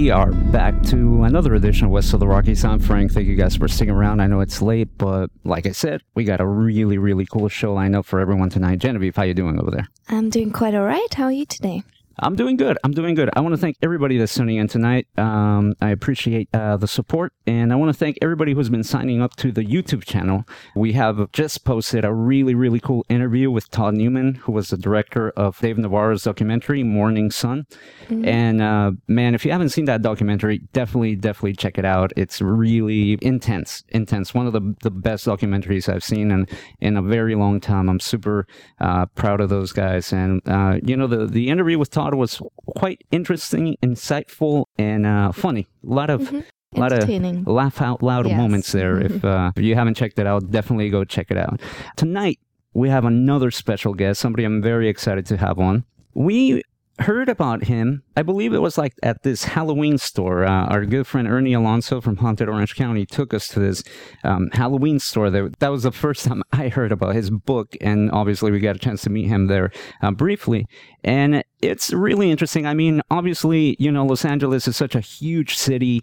we are back to another edition of West of the Rockies. I'm Frank. Thank you guys for sticking around. I know it's late, but like I said, we got a really, really cool show lined up for everyone tonight. Genevieve, how you doing over there? I'm doing quite all right. How are you today? I'm doing good. I'm doing good. I want to thank everybody that's tuning in tonight. Um, I appreciate uh, the support, and I want to thank everybody who's been signing up to the YouTube channel. We have just posted a really, really cool interview with Todd Newman, who was the director of Dave Navarro's documentary Mourning Son. And uh, man, if you haven't seen that documentary, definitely, definitely check it out. It's really intense, intense. One of the the best documentaries I've seen in in a very long time. I'm super uh, proud of those guys, and uh, you know the the interview with Todd was quite interesting, insightful, and uh, funny. A lot of. A lot of laugh out loud Yes. moments there. If, uh, if you haven't checked it out, definitely go check it out. Tonight, we have another special guest, somebody I'm very excited to have on. We heard about him, I believe it was like at this Halloween store. Uh, our good friend Ernie Alonso from Haunted Orange County took us to this um, Halloween store. That, that was the first time I heard about his book, and obviously we got a chance to meet him there uh, briefly. And it's really interesting. I mean, obviously, you know, Los Angeles is such a huge city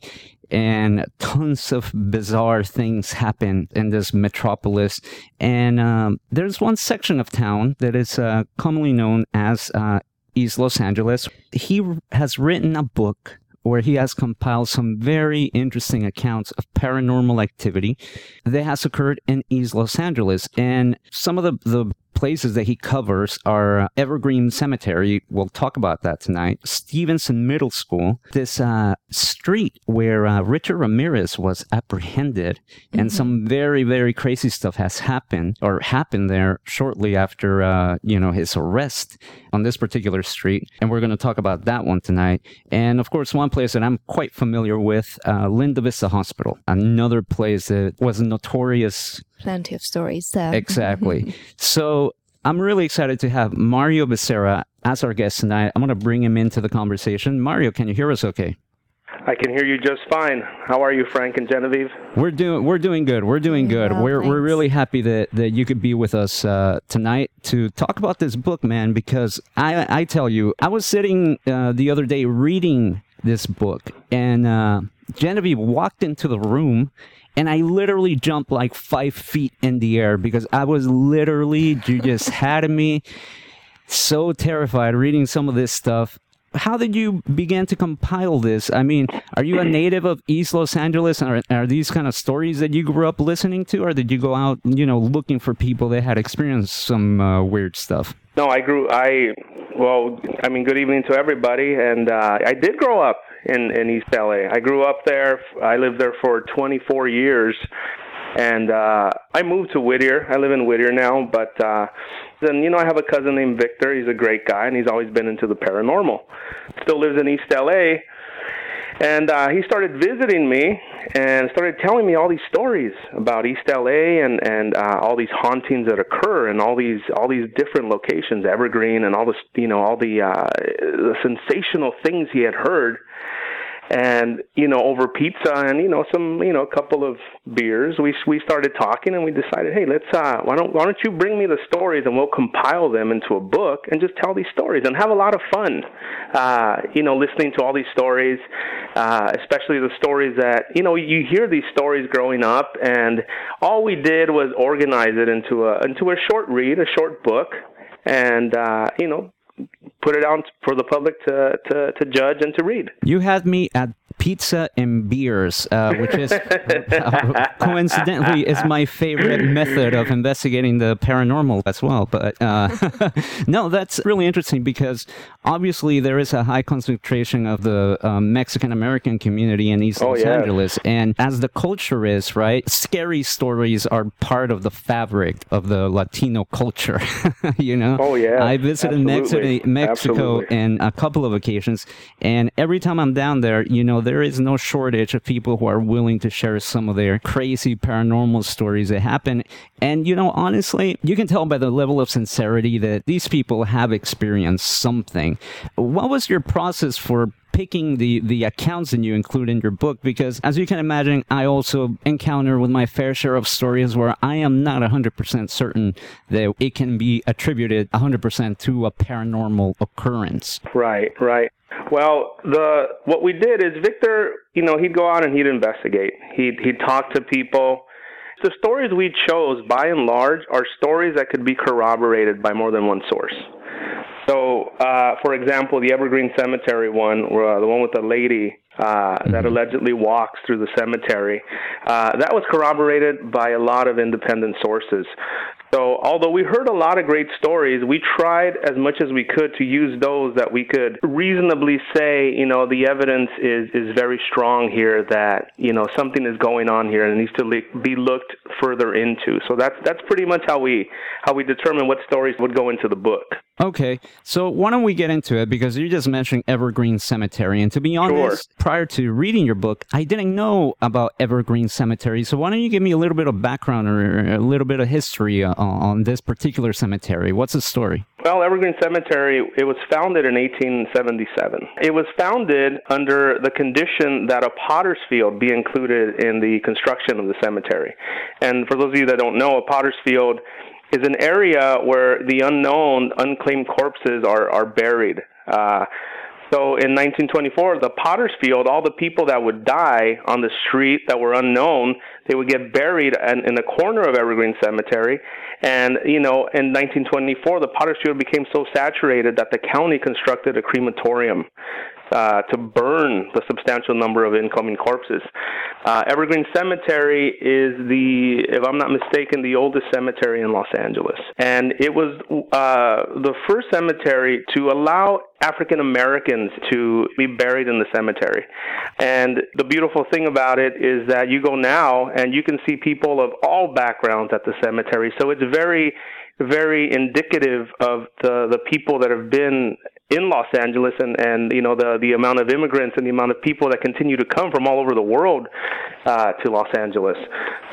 and tons of bizarre things happen in this metropolis. And um, there's one section of town that is uh, commonly known as uh, East Los Angeles. He has written a book where he has compiled some very interesting accounts of paranormal activity that has occurred in East Los Angeles. And some of the, the places that he covers are Evergreen Cemetery. We'll talk about that tonight. Stevenson Middle School, this uh, street where uh, Richard Ramirez was apprehended, and some very very crazy stuff has happened or happened there shortly after uh, you know his arrest on this particular street. And we're going to talk about that one tonight. And of course, one place that I'm quite familiar with, uh, Linda Vista Hospital, another place that was notorious Plenty of stories there. Exactly. so I'm really excited to have Mario Becerra as our guest tonight. I'm going to bring him into the conversation. Mario, can you hear us okay? I can hear you just fine. How are you, Frank and Genevieve? We're doing we're doing good. We're doing good. well, we're we're really happy that, that you could be with us uh, tonight to talk about this book, man. Because I I tell you, I was sitting uh, the other day reading this book, and uh, Genevieve walked into the room. And I literally jumped like five feet in the air because I was literally, you just had me so terrified reading some of this stuff. How did you begin to compile this? I mean, are you a native of East Los Angeles? Are, are these kind of stories that you grew up listening to, or did you go out, you know, looking for people that had experienced some uh, weird stuff? No, I grew. I well, I mean, good evening to everybody. And uh, I did grow up in in East LA. I grew up there. I lived there for 24 years, and uh, I moved to Whittier. I live in Whittier now, but uh, then you know I have a cousin named Victor. He's a great guy, and he's always been into the paranormal. Still lives in East LA. And uh, he started visiting me and started telling me all these stories about East LA and and uh, all these hauntings that occur and all these all these different locations, Evergreen, and all this you know all the uh, the sensational things he had heard. And you know, over pizza and you know some you know a couple of beers, we we started talking and we decided, hey, let's uh, why don't why don't you bring me the stories and we'll compile them into a book and just tell these stories and have a lot of fun, uh, you know, listening to all these stories, uh, especially the stories that you know you hear these stories growing up, and all we did was organize it into a into a short read, a short book, and uh, you know put it out for the public to, to, to judge and to read. You had me at pizza and beers, uh, which is uh, coincidentally is my favorite method of investigating the paranormal as well. But uh, no, that's really interesting because obviously there is a high concentration of the um, Mexican American community in East Oh, Los. Angeles, and as the culture is right, scary stories are part of the fabric of the Latino culture. you know. Oh, yeah. I visited Absolutely. Mexico, Mexico Absolutely. in a couple of occasions, and every time I'm down there, you know, there is no shortage of people who are willing to share some of their crazy paranormal stories that happen. And you know, honestly, you can tell by the level of sincerity that these people have experienced something. What was your process for? Picking the the accounts that you include in your book because as you can imagine i also encounter with my fair share of stories where i am not 100% certain that it can be attributed 100% to a paranormal occurrence Right, right. Well, the what we did is Victor, you know, he'd go out and he'd investigate. He'd he'd talk to people. The stories we chose, by and large, are stories that could be corroborated by more than one source. So, uh, for example, the Evergreen Cemetery one, uh, the one with the lady uh, that allegedly walks through the cemetery, uh, that was corroborated by a lot of independent sources. So, although we heard a lot of great stories, we tried as much as we could to use those that we could reasonably say, you know, the evidence is is very strong here that you know something is going on here and it needs to le- be looked further into. So that's that's pretty much how we how we determine what stories would go into the book. Okay, so why don't we get into it? Because you just mentioned Evergreen Cemetery, and to be honest, prior to reading your book, I didn't know about Evergreen Cemetery. So why don't you give me a little bit of background or a little bit of history uh, on this particular cemetery? What's the story? Well, Evergreen Cemetery, it was founded in 1877. It was founded under the condition that a potter's field be included in the construction of the cemetery. And for those of you that don't know, a potter's field is an area where the unknown, unclaimed corpses are, are buried. Uh, so in 1924, the Potter's Field, all the people that would die on the street that were unknown, they would get buried in, in the corner of Evergreen Cemetery. And, you know, in 1924, the Potter's Field became so saturated that the county constructed a crematorium uh, to burn the substantial number of incoming corpses. Uh, Evergreen Cemetery is the, if I'm not mistaken, the oldest cemetery in Los Angeles. And it was uh, the first cemetery to allow African Americans to be buried in the cemetery. And the beautiful thing about it is that you go now and you can see people of all backgrounds at the cemetery. So it's very, very indicative of the, the people that have been in Los Angeles and, and you know the the amount of immigrants and the amount of people that continue to come from all over the world uh, to Los Angeles.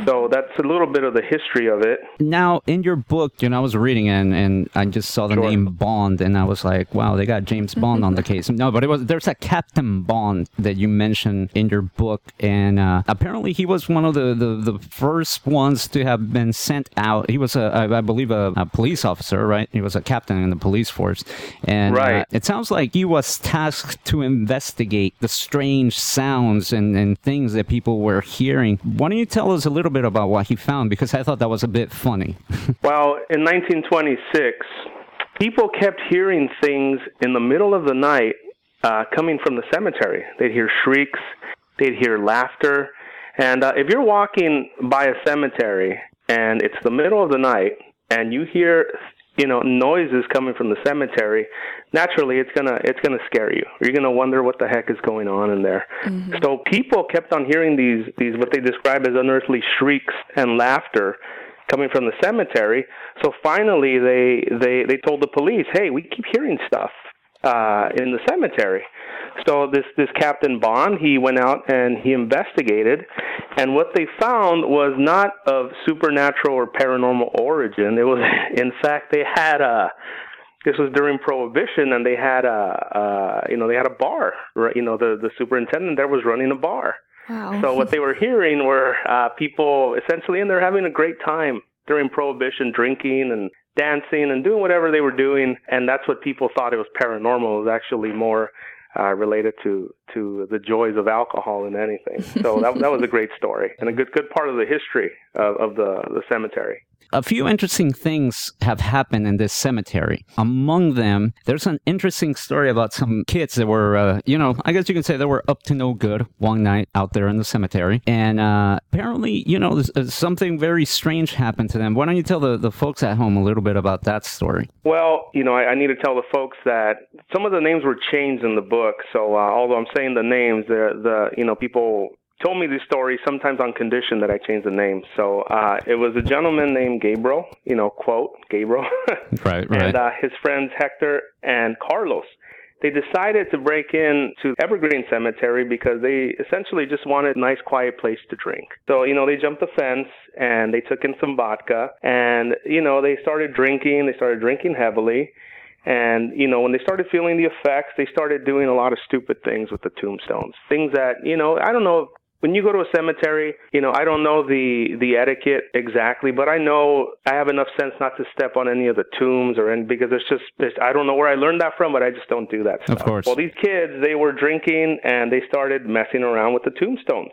So that's a little bit of the history of it. Now, in your book, you know, I was reading and and I just saw the Sure. name Bond, and I was like, wow, they got James Bond on the case. No, but it was there's a Captain Bond that you mentioned in your book, and uh, apparently he was one of the, the the first ones to have been sent out. He was a I, I believe a, a police officer, right? He was a captain in the police force, and uh, Right. it sounds like he was tasked to investigate the strange sounds and, and things that people were hearing. Why don't you tell us a little bit about what he found? Because I thought that was a bit funny. Well, in 1926, people kept hearing things in the middle of the night uh, coming from the cemetery. They'd hear shrieks, they'd hear laughter. And uh, if you're walking by a cemetery and it's the middle of the night and you hear you know noises coming from the cemetery naturally it's going to it's going to scare you. You're going to wonder what the heck is going on in there. Mm-hmm. So people kept on hearing these these what they describe as unearthly shrieks and laughter coming from the cemetery. So finally, they they they told the police, "Hey, we keep hearing stuff uh, in the cemetery." So this this Captain Bond, he went out and he investigated, and what they found was not of supernatural or paranormal origin. It was, in fact, they had a. This was during Prohibition, and they had a, uh, you know, they had a bar. Right? You know, the the superintendent there was running a bar. Wow. So what they were hearing were uh, people essentially, and they're having a great time during Prohibition, drinking and dancing and doing whatever they were doing, and that's what people thought it was paranormal. It was actually more uh, related to to the joys of alcohol than anything. So that that was a great story and a good good part of the history of, of the the cemetery. A few interesting things have happened in this cemetery. Among them, there's an interesting story about some kids that were, uh, you know, I guess you can say they were up to no good one night out there in the cemetery. And uh, apparently, you know, uh, something very strange happened to them. Why don't you tell the, the folks at home a little bit about that story? Well, you know, I, I need to tell the folks that some of the names were changed in the book. So, uh, although I'm saying the names, the the you know people told me these stories sometimes on condition that I change the name. So, uh, it was a gentleman named Gabriel, you know, quote Gabriel, Right, right, and uh, his friends Hector and Carlos. They decided to break in to Evergreen Cemetery because they essentially just wanted a nice, quiet place to drink. So, you know, they jumped the fence and they took in some vodka and, you know, they started drinking. They started drinking heavily. And, you know, when they started feeling the effects, they started doing a lot of stupid things with the tombstones. Things that, you know, I don't know when you go to a cemetery, you know, I don't know the the etiquette exactly, but I know I have enough sense not to step on any of the tombs or any because it's just it's, I don't know where I learned that from, but I just don't do that stuff. Of course. Well, these kids, they were drinking and they started messing around with the tombstones.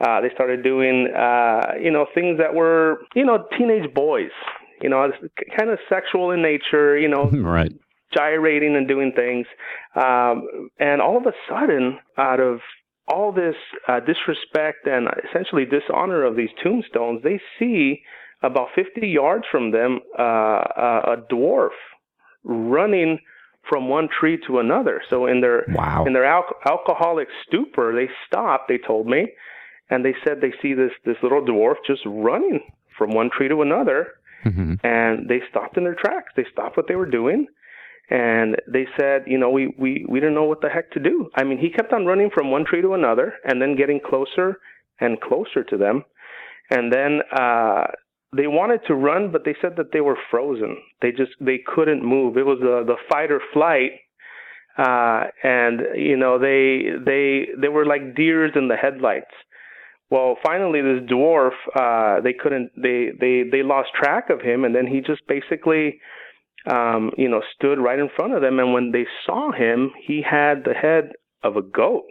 Uh, they started doing, uh, you know, things that were, you know, teenage boys, you know, kind of sexual in nature, you know, right. gyrating and doing things. Um, and all of a sudden, out of all this uh, disrespect and essentially dishonor of these tombstones, they see about 50 yards from them uh, a a dwarf running from one tree to another. So in their Wow. in their al- alcoholic stupor, they stopped. They told me, and they said they see this this little dwarf just running from one tree to another hmm and they stopped in their tracks. They stopped what they were doing, and they said, you know, we we we didn't know what the heck to do. I mean, he kept on running from one tree to another, and then getting closer and closer to them, and then uh, they wanted to run, but they said that they were frozen. They just they couldn't move. It was the the fight or flight. Uh, and you know they they they were like deers in the headlights. Well, finally, this dwarf, uh, they couldn't, they, they, they lost track of him, and then he just basically, um, you know, stood right in front of them. And when they saw him, he had the head of a goat,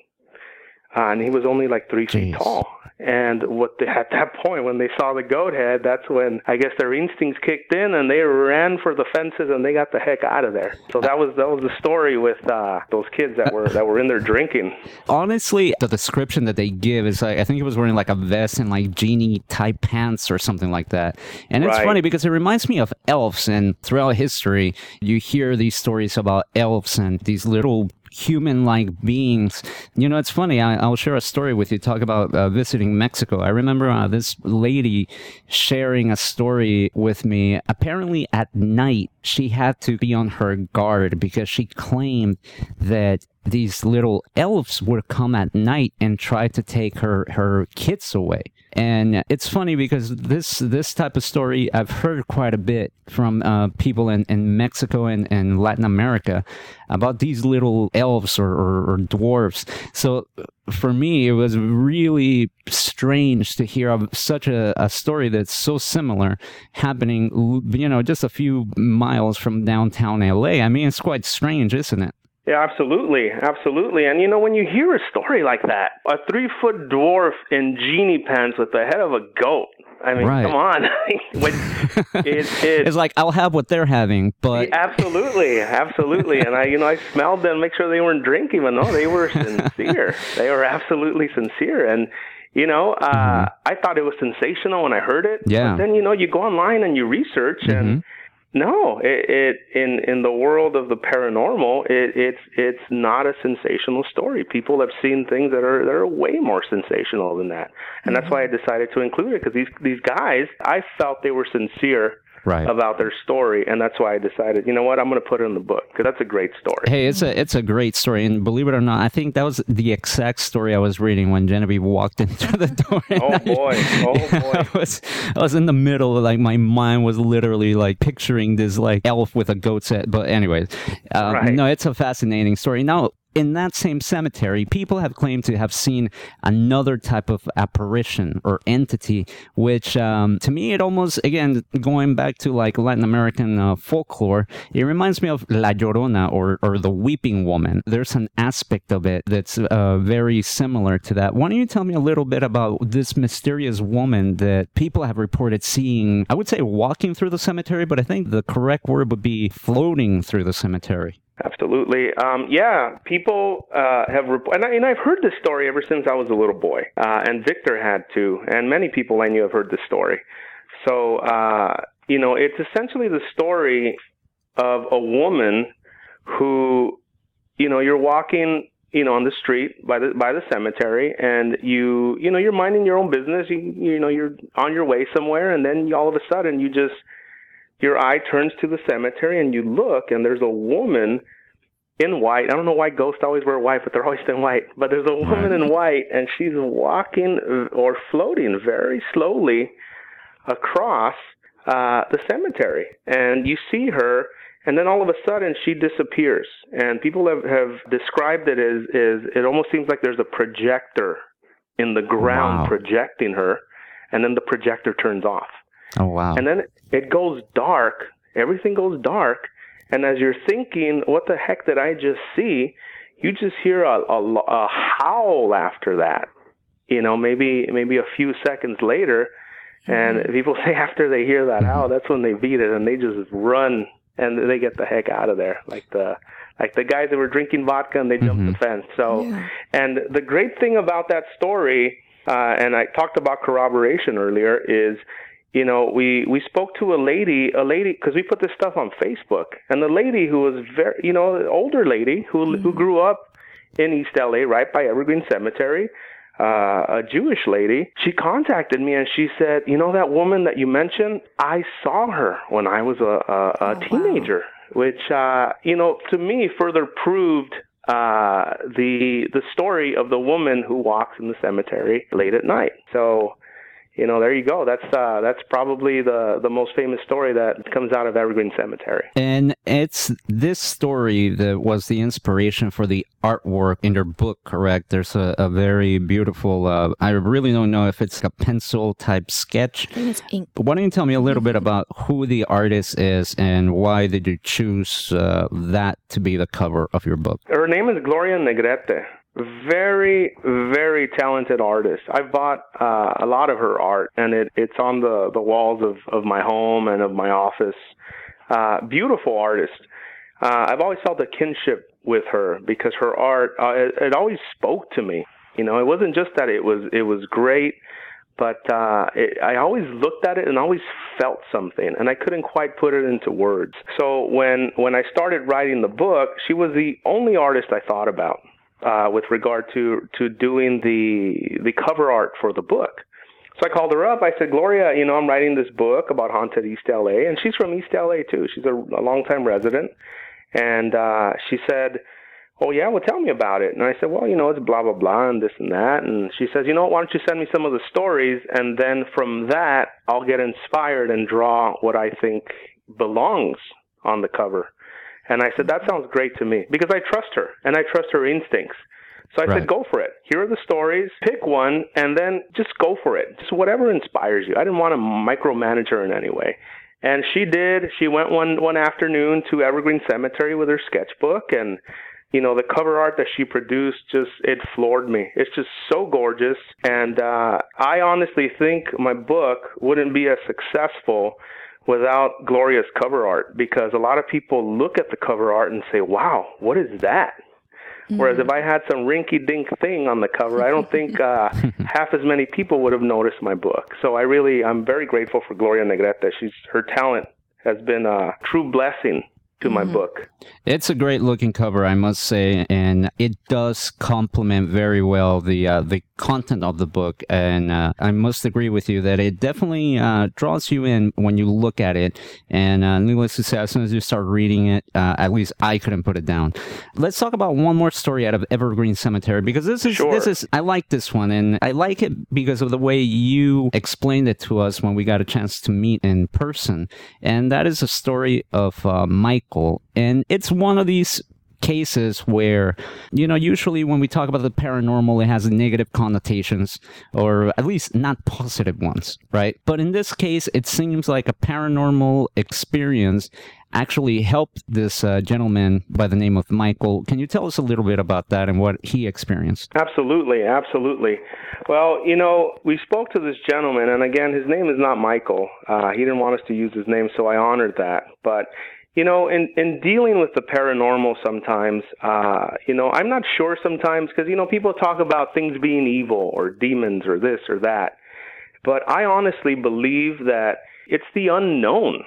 uh, and he was only like three feet tall. And what they, at that point, when they saw the goat head, that's when I guess their instincts kicked in, and they ran for the fences, and they got the heck out of there. So that was that was the story with uh, those kids that were that were in there drinking. Honestly, the description that they give is like I think he was wearing like a vest and like genie type pants or something like that. And it's Right. funny because it reminds me of elves and throughout history you hear these stories about elves and these little human like beings. You know, it's funny. I, I'll share a story with you. Talk about uh, visiting Mexico. I remember uh, this lady sharing a story with me. Apparently, at night, she had to be on her guard because she claimed that these little elves would come at night and try to take her her kids away. And it's funny because this this type of story I've heard quite a bit from uh, people in, in Mexico and, and Latin America about these little elves or, or, or dwarfs. So for me, it was really strange to hear of such a, a story that's so similar happening, you know, just a few miles from downtown LA. I mean, it's quite strange, isn't it? Yeah, absolutely, absolutely. And you know, when you hear a story like that, a three-foot dwarf in genie pants with the head of a goat. I mean, Right. come on. when it, it, It's like I'll have what they're having, but absolutely, absolutely. And I, you know, I smelled them, make sure they weren't drinking, but no, they were sincere. they were absolutely sincere. And you know, uh, I thought it was sensational when I heard it. Mm-hmm. Yeah. Mm-hmm. But then you know, you go online and you research and. No, it, it in in the world of the paranormal, it, it's it's not a sensational story. People have seen things that are that are way more sensational than that, and that's mm-hmm. why I decided to include it because these these guys, I felt they were sincere Right. about their story, and that's why I decided, you know what, I'm going to put it in the book because that's a great story. Hey, it's a it's a great story, and believe it or not, I think that was the exact story I was reading when Genevieve walked into the door. Oh I- boy, oh I was I was in the middle, like my mind was literally like picturing this like elf with a goat's head. But anyways, um, Right. no, it's a fascinating story. Now, in that same cemetery, people have claimed to have seen another type of apparition or entity, which um, to me, it almost, again, going back to like Latin American uh, folklore, it reminds me of La Llorona or, or the Weeping Woman. There's an aspect of it that's uh, very similar to that. Why don't you tell me a little bit about this mysterious woman that people have reported seeing, I would say walking through the cemetery, but I think the correct word would be floating through the cemetery. Absolutely. Um, yeah, people uh, have, rep- and, I, and I've heard this story ever since I was a little boy, uh, and Victor had too, and many people I knew have heard this story. So, uh, you know, it's essentially the story of a woman who, you know, you're walking, you know, on the street by the by the cemetery, and you, you know, you're minding your own business. You, you know, you're on your way somewhere, and then all of a sudden you just your eye turns to the cemetery and you look and there's a woman in white. I don't know why ghosts always wear white, but they're always in white. But there's a woman in white and she's walking or floating very slowly across uh, the cemetery. And you see her and then all of a sudden she disappears. And people have, have described it as, as it almost seems like there's a projector in the ground Wow. projecting her and then the projector turns off. Oh, wow. And then it goes dark. Everything goes dark. And as you're thinking, what the heck did I just see? You just hear a, a, a howl after that. You know, maybe maybe a few seconds later, and mm-hmm. people say after they hear that mm-hmm. howl, that's when they beat it, and they just run and they get the heck out of there, like the like the guys that were drinking vodka and they jumped the mm-hmm. fence. So, Yeah. and the great thing about that story, uh, and I talked about corroboration earlier, is you know we we spoke to a lady, a lady because we put this stuff on Facebook, and the lady who was very, you know, older lady who who grew up in East LA, right by Evergreen Cemetery. Uh, a Jewish lady, she contacted me and she said, "You know that woman that you mentioned? I saw her when I was a, a, a Oh, wow. teenager." Which, uh, you know, to me further proved uh, the the story of the woman who walks in the cemetery late at night. So, you know, there you go. That's uh, that's probably the the most famous story that comes out of Evergreen Cemetery. And it's this story that was the inspiration for the artwork in your book, correct? There's a, a very beautiful, uh, I really don't know if it's a pencil type sketch. I think it's ink. But why don't you tell me a little bit about who the artist is and why did you choose uh, that to be the cover of your book? Her name is Gloria Negrete. Very, very talented artist. I've bought uh, a lot of her art, and it, it's on the, the walls of, of my home and of my office. Uh, beautiful artist. Uh, I've always felt a kinship with her because her art uh, it, it always spoke to me. You know, it wasn't just that it was it was great, but uh, it, I always looked at it and always felt something, and I couldn't quite put it into words. So when when I started writing the book, she was the only artist I thought about uh, with regard to to doing the the cover art for the book. So I called her up. I said, Gloria, you know, I'm writing this book about haunted East LA, and she's from East LA too. She's a, a longtime resident, and uh, she said, "Oh yeah, well tell me about it." And I said, "Well, you know, it's blah blah blah and this and that." And she says, "You know, why don't you send me some of the stories, and then from that I'll get inspired and draw what I think belongs on the cover." And I said, "That sounds great to me because I trust her and I trust her instincts." So I Right. said, "Go for it. Here are the stories. Pick one, and then just go for it. Just whatever inspires you." I didn't want to micromanage her in any way. And she did. She went one one afternoon to Evergreen Cemetery with her sketchbook, and you know the cover art that she produced just it floored me. It's just so gorgeous, and uh, I honestly think my book wouldn't be as successful without Gloria's cover art because a lot of people look at the cover art and say, "Wow, what is that?" Whereas if I had some rinky-dink thing on the cover, I don't think uh, half as many people would have noticed my book. So I really, I'm very grateful for Gloria Negrete. She's her talent has been a true blessing to my book. It's a great looking cover, I must say, and it does complement very well the uh, the content of the book. And uh, I must agree with you that it definitely uh, draws you in when you look at it. And uh, needless to say, as soon as you start reading it, uh, at least I couldn't put it down. Let's talk about one more story out of Evergreen Cemetery because this is Sure. this is I like this one, and I like it because of the way you explained it to us when we got a chance to meet in person. And that is a story of uh, Michael, and it's one of these cases where, you know, usually when we talk about the paranormal, it has negative connotations or at least not positive ones, right? But in this case, it seems like a paranormal experience actually helped this uh, gentleman by the name of Michael. Can you tell us a little bit about that and what he experienced? Absolutely, absolutely. Well, you know, we spoke to this gentleman, and again, his name is not Michael. Uh, he didn't want us to use his name, so I honored that. But you know, in in dealing with the paranormal, sometimes, uh, you know, I'm not sure sometimes because you know people talk about things being evil or demons or this or that, but I honestly believe that it's the unknown.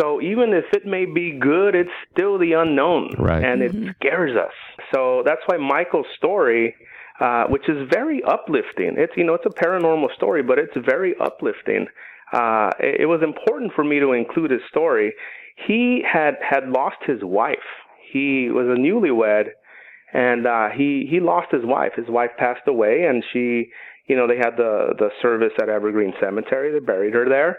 So even if it may be good, it's still the unknown, Right. and it scares us. So that's why Michael's story, uh, which is very uplifting. It's you know it's a paranormal story, but it's very uplifting. Uh, it, it was important for me to include his story. He had had lost his wife. He was a newlywed, and uh, he he lost his wife. His wife passed away, and she, you know, they had the the service at Evergreen Cemetery. They buried her there,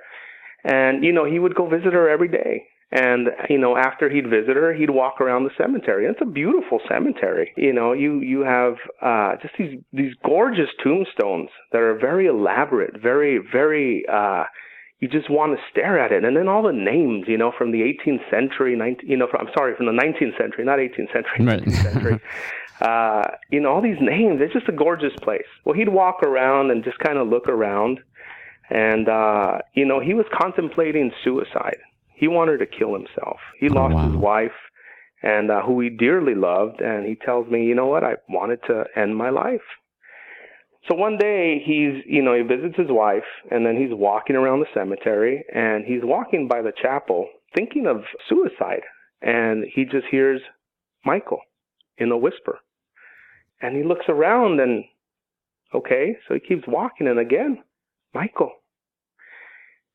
and you know he would go visit her every day. And you know, after he'd visit her, he'd walk around the cemetery. It's a beautiful cemetery. You know, you you have uh, just these these gorgeous tombstones that are very elaborate, very very. Uh, you just want to stare at it, and then all the names, you know, from the 18th century, 19, you know, from, I'm sorry, from the 19th century, not 18th century, Right. 19th century. uh, you know, all these names. It's just a gorgeous place. Well, he'd walk around and just kind of look around, and uh, you know, he was contemplating suicide. He wanted to kill himself. He lost wow. his wife, and uh, who he dearly loved, and he tells me, you know what, I wanted to end my life. So one day he's, you know, he visits his wife and then he's walking around the cemetery and he's walking by the chapel thinking of suicide and he just hears Michael in a whisper. And he looks around and okay, so he keeps walking and again, Michael.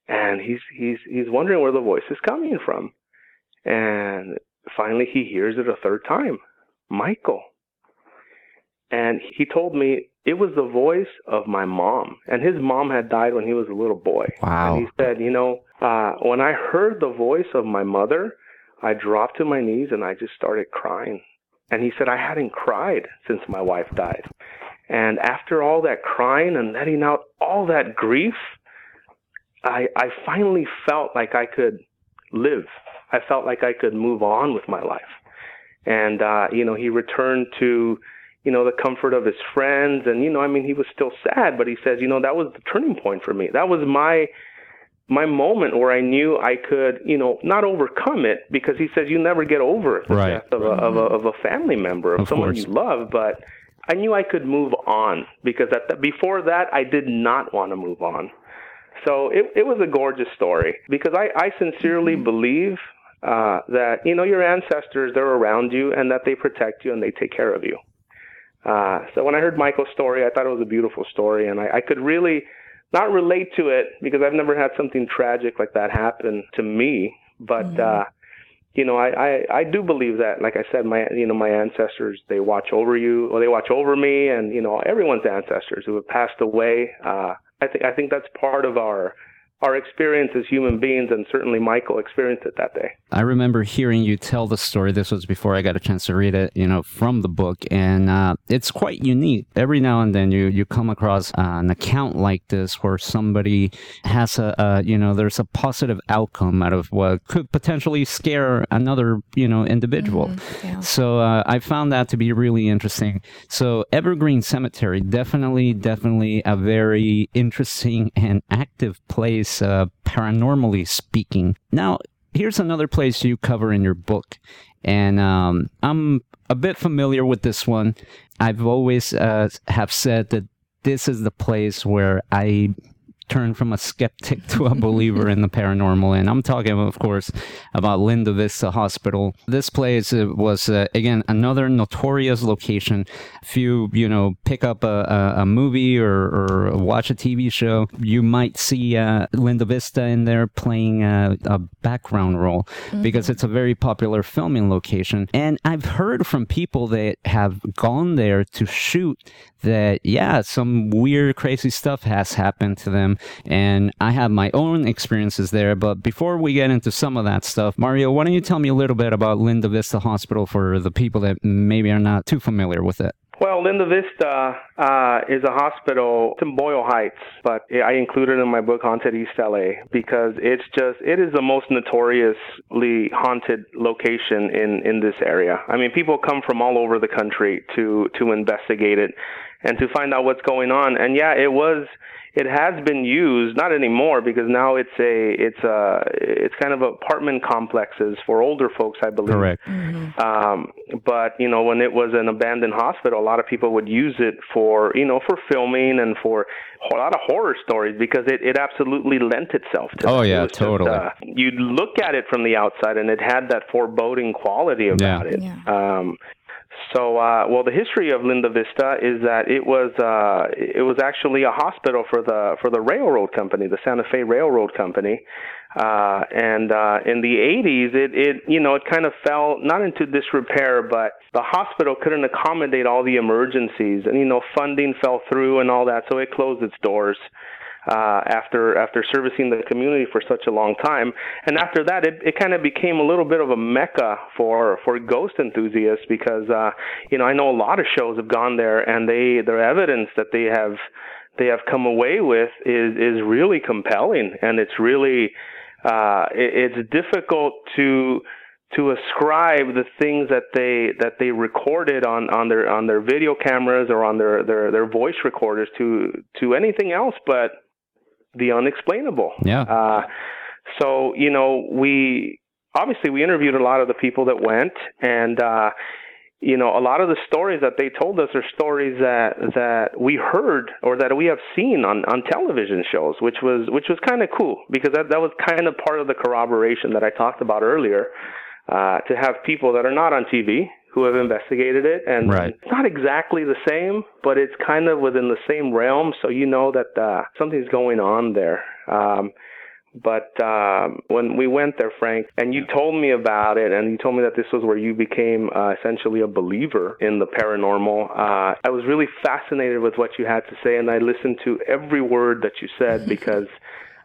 And he's he's he's wondering where the voice is coming from. And finally he hears it a third time. Michael. And he told me it was the voice of my mom. And his mom had died when he was a little boy. Wow. And he said, you know, uh, when I heard the voice of my mother, I dropped to my knees and I just started crying. And he said, I hadn't cried since my wife died. And after all that crying and letting out all that grief, I, I finally felt like I could live. I felt like I could move on with my life. And, uh, you know, he returned to, you know, the comfort of his friends. And, you know, I mean, he was still sad, but he says, you know, that was the turning point for me. That was my, my moment where I knew I could, you know, not overcome it because he says you never get over the Right. death of a, of a of a family member of, Of someone course. you love. But I knew I could move on because at the, before that I did not want to move on. So it it was a gorgeous story because I I sincerely believe uh, that you know your ancestors they're around you and that they protect you and they take care of you. Uh, so when I heard Michael's story, I thought it was a beautiful story, and I, I could really not relate to it because I've never had something tragic like that happen to me. But uh, you know, I, I I do believe that, like I said, my you know my ancestors they watch over you, or they watch over me, and you know everyone's ancestors who have passed away. Uh, I think I think that's part of our our experience as human beings, and certainly Michael experienced it that day. I remember hearing you tell the story. This was before I got a chance to read it, you know, from the book, and uh, it's quite unique. Every now and then, you you come across uh, an account like this where somebody has a, uh, you know, there's a positive outcome out of what could potentially scare another, you know, individual. yeah. So uh, I found that to be really interesting. So Evergreen Cemetery, definitely, definitely a very interesting and active place, uh, paranormally speaking. Now, here's another place you cover in your book, and um, I'm a bit familiar with this one. I've always uh, have said that this is the place where I turn from a skeptic to a believer in the paranormal. And I'm talking, of course, about Linda Vista Hospital. This place uh, was, uh, again, another notorious location. If you, you know, pick up a, a, movie or, or watch a TV show, you might see uh, Linda Vista in there playing a, a background role because it's a very popular filming location. And I've heard from people that have gone there to shoot that, yeah, some weird, crazy stuff has happened to them. And I have my own experiences there. But before we get into some of that stuff, Mario, why don't you tell me a little bit about Linda Vista Hospital for the people that maybe are not too familiar with it? Well, Linda Vista uh, is a hospital in Boyle Heights, but I included it in my book Haunted East LA because it's just it is the most notoriously haunted location in in this area. I mean, people come from all over the country to to investigate it and to find out what's going on. And yeah, it was it has been used not anymore because now it's a it's a it's kind of apartment complexes for older folks i believe Correct. um but you know when it was an abandoned hospital a lot of people would use it for you know for filming and for a lot of horror stories because it, it absolutely lent itself to Oh, yeah, was just, totally. uh, you'd look at it from the outside and it had that foreboding quality about Yeah. it Yeah. um so, uh, well, the history of Linda Vista is that it was uh, it was actually a hospital for the for the railroad company, the Santa Fe Railroad Company, uh, and uh, in the 80s, it it you know it kind of fell not into disrepair, but the hospital couldn't accommodate all the emergencies, and you know funding fell through and all that, so it closed its doors uh, after after servicing the community for such a long time. And after that, it, it kind of became a little bit of a mecca for for ghost enthusiasts because uh, you know I know a lot of shows have gone there and they their evidence that they have they have come away with is is really compelling and it's really uh, it, it's difficult to to ascribe the things that they that they recorded on on their on their video cameras or on their their their voice recorders to to anything else but the unexplainable. Yeah. Uh, so you know we obviously we interviewed a lot of the people that went and. uh you know, a lot of the stories that they told us are stories that that we heard or that we have seen on on television shows, which was which was kind of cool because that that was kind of part of the corroboration that I talked about earlier. Uh, to have people that are not on TV who have investigated it, and Right. it's not exactly the same, but it's kind of within the same realm, so you know that uh, something's going on there. Um, but um, when we went there, Frank, and you told me about it, and you told me that this was where you became uh, essentially a believer in the paranormal, uh, I was really fascinated with what you had to say, and I listened to every word that you said because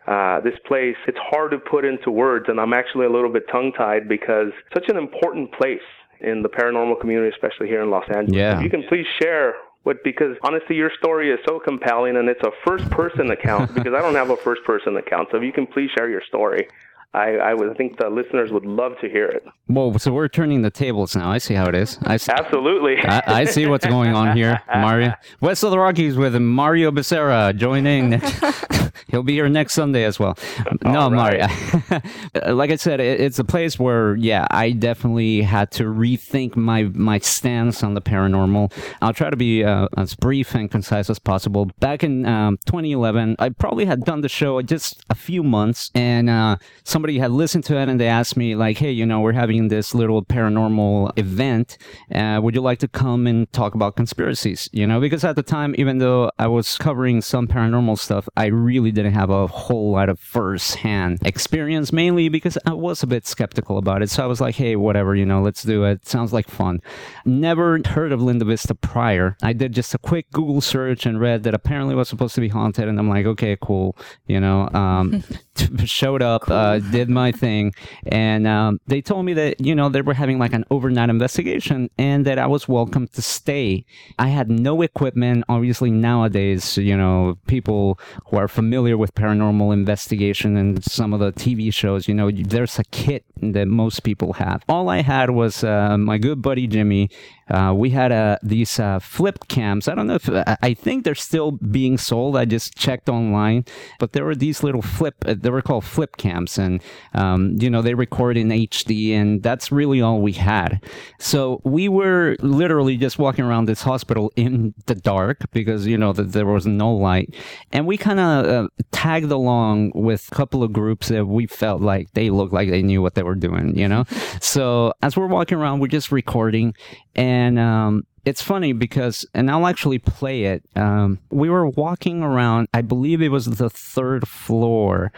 uh, this place, it's hard to put into words, and I'm actually a little bit tongue tied because such an important place in the paranormal community, especially here in Los Angeles. Yeah. If you can please share what, because honestly, your story is so compelling and it's a first person account because I don't have a first person account. So if you can please share your story, I, I would think the listeners would love to hear it. Whoa, so we're turning the tables now. I see how it is. I see, Absolutely. I, I see what's going on here, Mario. West of the Rockies with Mario Becerra joining. He'll be here next Sunday as well. No, right. Mario. like I said, it, it's a place where, yeah, I definitely had to rethink my my stance on the paranormal. I'll try to be uh, as brief and concise as possible. Back in um, 2011, I probably had done the show just a few months, and uh, somebody had listened to it, and they asked me like, "Hey, you know, we're having this little paranormal event. Uh, would you like to come and talk about conspiracies?" You know, because at the time, even though I was covering some paranormal stuff, I really didn't have a whole lot of first-hand experience, mainly because I was a bit skeptical about it. So I was like, "Hey, whatever, you know, let's do it. Sounds like fun." Never heard of Linda Vista prior. I did just a quick Google search and read that apparently was supposed to be haunted, and I'm like, "Okay, cool." You know, um, showed up, uh, did my thing, and um, they told me that you know they were having like an overnight investigation, and that I was welcome to stay. I had no equipment. Obviously, nowadays, you know, people who are familiar with paranormal investigation and some of the TV shows, you know, there's a kit that most people have. All I had was uh, my good buddy Jimmy. Uh, we had uh, these uh, flip cams. I don't know if I- I think they're still being sold. I just checked online, but there were these little flip. Uh, they were called flip cams, and um, you know they record in HD, and that's really all we had. So we were literally just walking around this hospital in the dark because you know that there was no light, and we kind of uh, tagged along with a couple of groups that we felt like they looked like they knew what they were doing. You know, so as we're walking around, we're just recording, and um, it's funny because, and I'll actually play it. Um, we were walking around, I believe it was the third floor,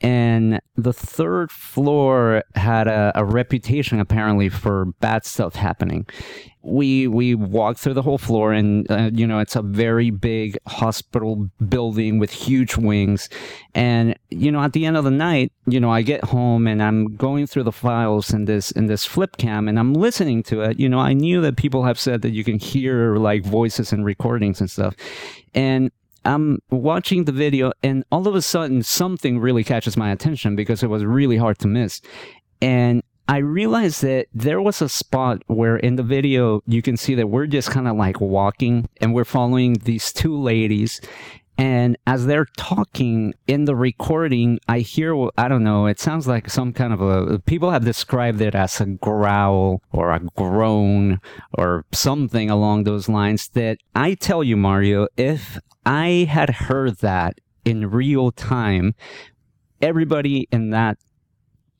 and the third floor had a, a reputation apparently for bad stuff happening we we walked through the whole floor and uh, you know it's a very big hospital building with huge wings. And you know at the end of the night you know i get home and i'm going through the files in this in this flip cam and i'm listening to it. You know i knew that people have said that you can hear like voices and recordings and stuff. And I'm watching the video and all of a sudden something really catches my attention because it was really hard to miss. And I realized that there was a spot where in the video you can see that we're just kind of like walking and we're following these two ladies. And as they're talking in the recording, I hear, I don't know, it sounds like some kind of a, people have described it as a growl or a groan or something along those lines that I tell you, Mario, if I had heard that in real time, everybody in that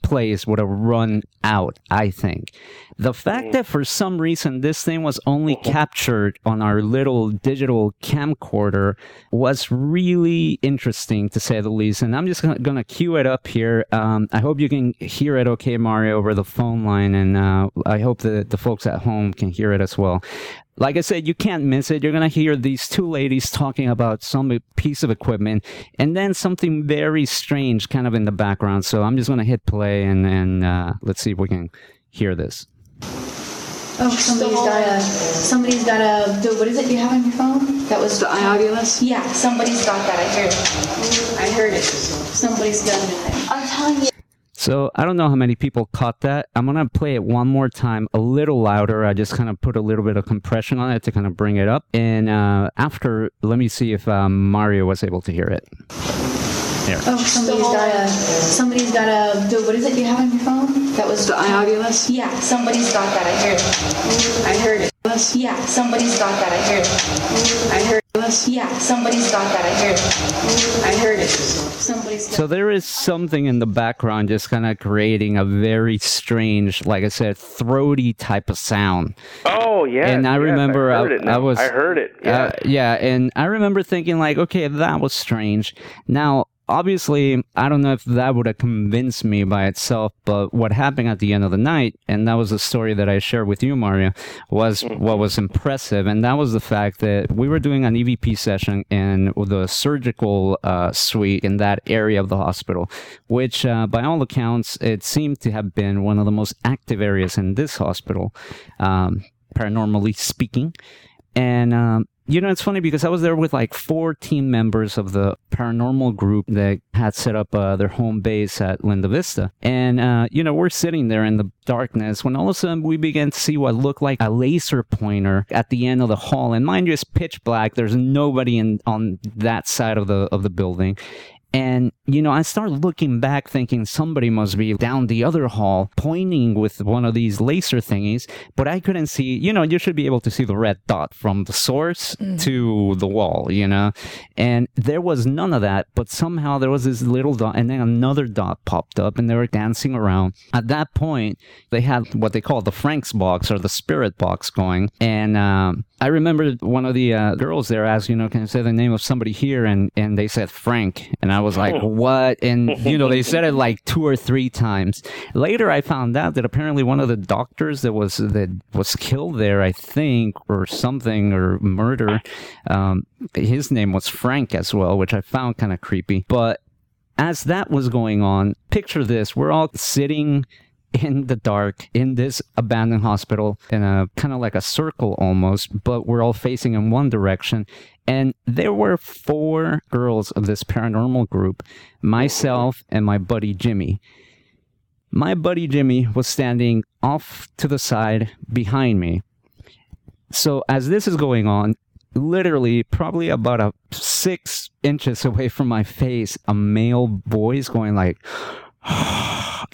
place would have run out, I think. The fact that for some reason this thing was only captured on our little digital camcorder was really interesting to say the least. And I'm just going to cue it up here. Um, I hope you can hear it okay, Mario, over the phone line. And uh, I hope that the folks at home can hear it as well like I said, you can't miss it. You're going to hear these two ladies talking about some piece of equipment and then something very strange kind of in the background. So I'm just going to hit play and, and uh, let's see if we can hear this. Oh, somebody's got a, somebody's got a, the- what is it you have on your phone? That was. The iOvilus? Yeah, somebody's got that, I heard it. I heard it. Somebody's got it. I'm telling you. So I don't know how many people caught that. I'm gonna play it one more time, a little louder. I just kind of put a little bit of compression on it to kind of bring it up. And uh, after, let me see if um, Mario was able to hear it. Here. Oh, somebody's got a, somebody's got a, the- what is it you have on your phone? That was. The iOvilus? Yeah, somebody's got that, I heard it. I heard it. Yeah, somebody's got that, I heard it. I heard it. Yeah, somebody's got that, I heard it. I heard it. Somebody's got So there is something in the background just kind of creating a very strange, like I said, throaty type of sound. Oh yeah. And I yes, remember I, I- heard it I was- I heard it. Yeah. Uh, yeah, and I remember thinking like, okay, that was strange. Now, obviously, I don't know if that would have convinced me by itself, but what happened at the end of the night, and that was the story that I shared with you, Mario, was what was impressive, and that was the fact that we were doing an EVP session in the surgical uh, suite in that area of the hospital, which, uh, by all accounts, it seemed to have been one of the most active areas in this hospital, um, paranormally speaking. And um, you know, it's funny because I was there with like four team members of the paranormal group that had set up uh, their home base at Linda Vista. And, uh, you know, we're sitting there in the darkness when all of a sudden we began to see what looked like a laser pointer at the end of the hall. And mind you, it's pitch black. There's nobody in on that side of the of the building. And, you know, I started looking back thinking somebody must be down the other hall pointing with one of these laser thingies, but I couldn't see, you know, you should be able to see the red dot from the source to the wall, you know? And there was none of that, but somehow there was this little dot and then another dot popped up and they were dancing around. At that point, they had what they call the Frank's box or the spirit box going. And, um, I remember one of the uh, girls there asked, you know, can I say the name of somebody here? And and they said Frank, and I was like, what? And you know, they said it like two or three times. Later, I found out that apparently one of the doctors that was that was killed there, I think, or something, or murder, um, his name was Frank as well, which I found kind of creepy. But as that was going on, picture this: we're all sitting in the dark in this abandoned hospital in a kind of like a circle almost, but we're all facing in one direction. And there were four girls of this paranormal group, myself and my buddy Jimmy. My buddy Jimmy was standing off to the side behind me. So as this is going on, literally probably about a six inches away from my face, a male voice going like,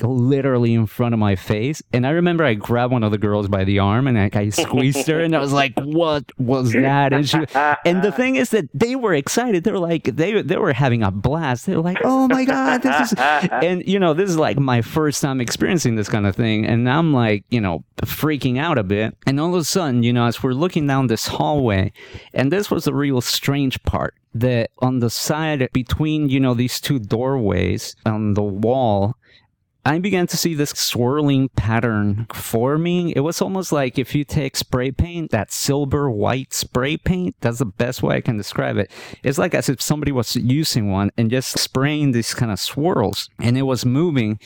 literally in front of my face. And I remember I grabbed one of the girls by the arm and I, I squeezed her and I was like, what was that? And she, and the thing is that they were excited. They were like, they, they were having a blast. They were like, oh my God, this is, and you know, this is like my first time experiencing this kind of thing. And I'm like, you know, freaking out a bit. And all of a sudden, you know, as we're looking down this hallway, and this was the real strange part that on the side between, you know, these two doorways on the wall, I began to see this swirling pattern forming. It was almost like if you take spray paint, that silver white spray paint, that's the best way I can describe it. It's like as if somebody was using one and just spraying these kind of swirls and it was moving.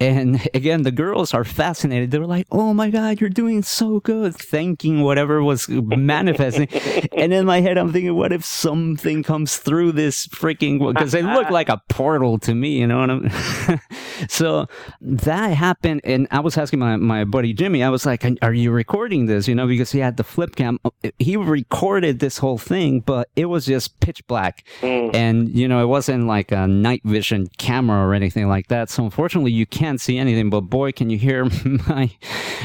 And again, the girls are fascinated. They were like, "Oh my god, you're doing so good!" Thanking whatever was manifesting. and in my head, I'm thinking, "What if something comes through this freaking?" Because it looked like a portal to me, you know what I'm. so that happened, and I was asking my my buddy Jimmy. I was like, "Are you recording this?" You know, because he had the flip cam. Uh, he recorded this whole thing, but it was just pitch black, mm. and you know, it wasn't like a night vision camera or anything like that. So unfortunately, you can't see anything, but boy, can you hear my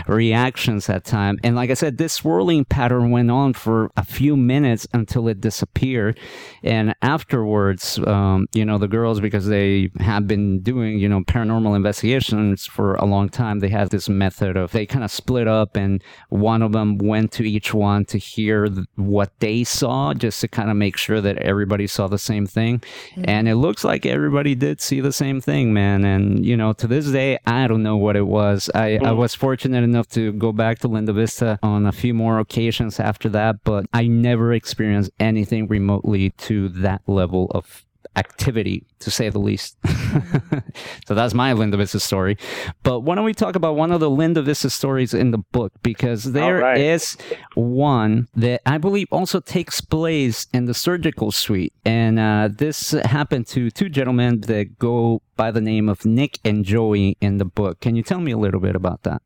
reactions that time. And like I said, this swirling pattern went on for a few minutes until it disappeared. And afterwards, um, you know, the girls, because they have been doing, you know, paranormal investigations for a long time, they have this method of they kind of split up and one of them went to each one to hear what they saw just to kind of make sure that everybody saw the same thing. And it looks like everybody did see the same thing, man. And, you know, to this I don't know what it was. I, I mm. was fortunate enough to go back to Linda Vista on a few more occasions after that, but I never experienced anything remotely to that level of activity, to say the least. so that's my Linda Vista story. But why don't we talk about one of the Linda Vista stories in the book? Because there is right. one that I believe also takes place in the surgical suite. And uh, this happened to two gentlemen that go by the name of Nick and Joey in the book. Can you tell me a little bit about that?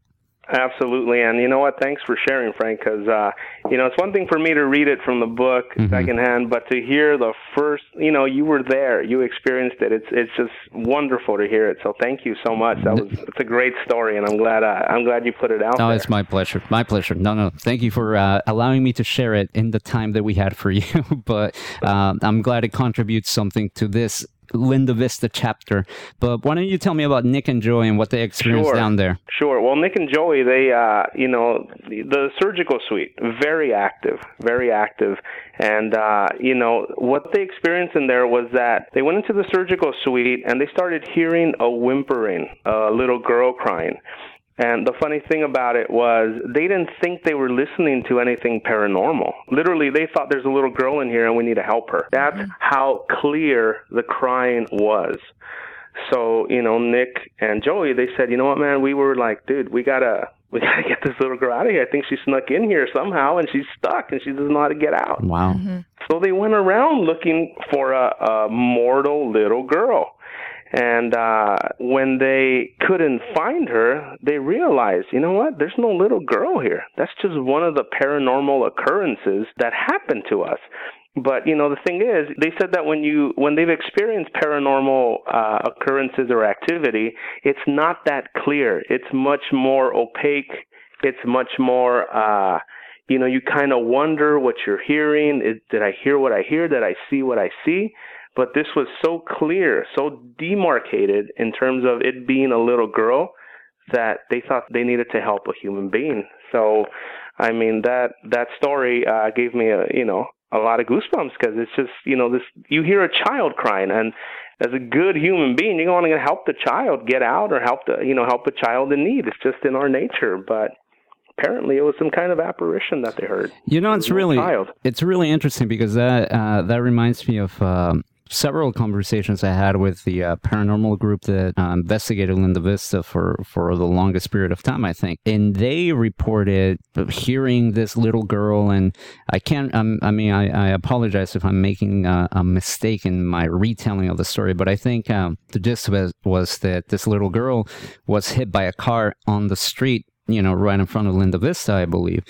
Absolutely, and you know what? Thanks for sharing, Frank. Because uh, you know it's one thing for me to read it from the book secondhand, but to hear the first, you know, you were there, you experienced it. It's it's just wonderful to hear it. So thank you so much. That was it's a great story, and I'm glad uh, I'm glad you put it out. No, there. it's my pleasure. My pleasure. No, no. Thank you for uh, allowing me to share it in the time that we had for you. but um, I'm glad it contributes something to this Linda Vista chapter. But why don't you tell me about Nick and Joey and what they experienced Sure. down there? Sure. Well, Nick and Joey, they, uh, you know, the, the surgical suite, very active, very active. And, uh, you know, what they experienced in there was that they went into the surgical suite and they started hearing a whimpering, a little girl crying. And the funny thing about it was they didn't think they were listening to anything paranormal. Literally, they thought there's a little girl in here and we need to help her. Mm-hmm. That's how clear the crying was. So, you know, Nick and Joey, they said, you know what, man, we were like, dude, we gotta, we gotta get this little girl out of here. I think she snuck in here somehow and she's stuck and she doesn't know how to get out. Wow. Mm-hmm. So they went around looking for a, a mortal little girl. And uh, when they couldn't find her, they realized, you know what? There's no little girl here. That's just one of the paranormal occurrences that happened to us. But you know, the thing is, they said that when you when they've experienced paranormal uh, occurrences or activity, it's not that clear. It's much more opaque. It's much more. Uh, you know, you kind of wonder what you're hearing. Is, did I hear what I hear? Did I see what I see? But this was so clear, so demarcated in terms of it being a little girl that they thought they needed to help a human being. So, I mean that that story uh, gave me a you know a lot of goosebumps because it's just you know this you hear a child crying and as a good human being you want to help the child get out or help the you know help a child in need. It's just in our nature, but apparently it was some kind of apparition that they heard. You know, it's really child. it's really interesting because that uh, that reminds me of um, several conversations I had with the uh, paranormal group that uh, investigated Linda Vista for for the longest period of time, I think, and they reported hearing this little girl, and I can't. Um, I mean, I, I apologize if I'm making a mistake in my retelling of the story, but I think um, the gist it was that this little girl was hit by a car on the street you know, right in front of Linda Vista, I believe.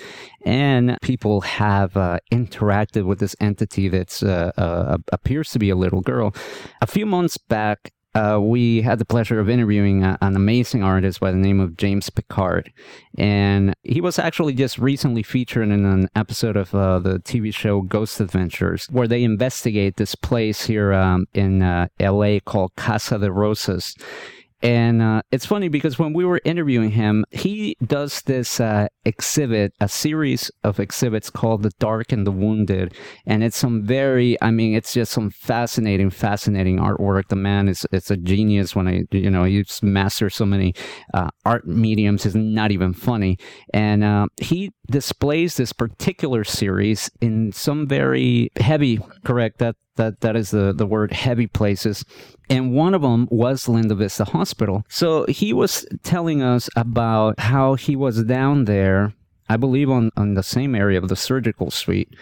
And people have uh, interacted with this entity that uh, uh, appears to be a little girl. A few months back, uh, we had the pleasure of interviewing a, an amazing artist by the name of James Picard. And he was actually just recently featured in an episode of uh, the TV show Ghost Adventures, where they investigate this place here um, in uh, LA called Casa de Rosas. And uh, it's funny because when we were interviewing him, he does this uh, exhibit, a series of exhibits called The Dark and the Wounded. And it's some very, I mean, it's just some fascinating, fascinating artwork. The man is it's a genius when I, you know, he's mastered so many uh, art mediums. It's not even funny. And uh, he displays this particular series in some very heavy, correct, that that that is the the word heavy places and one of them was Linda Vista Hospital. So he was telling us about how he was down there, I believe on, on the same area of the surgical suite.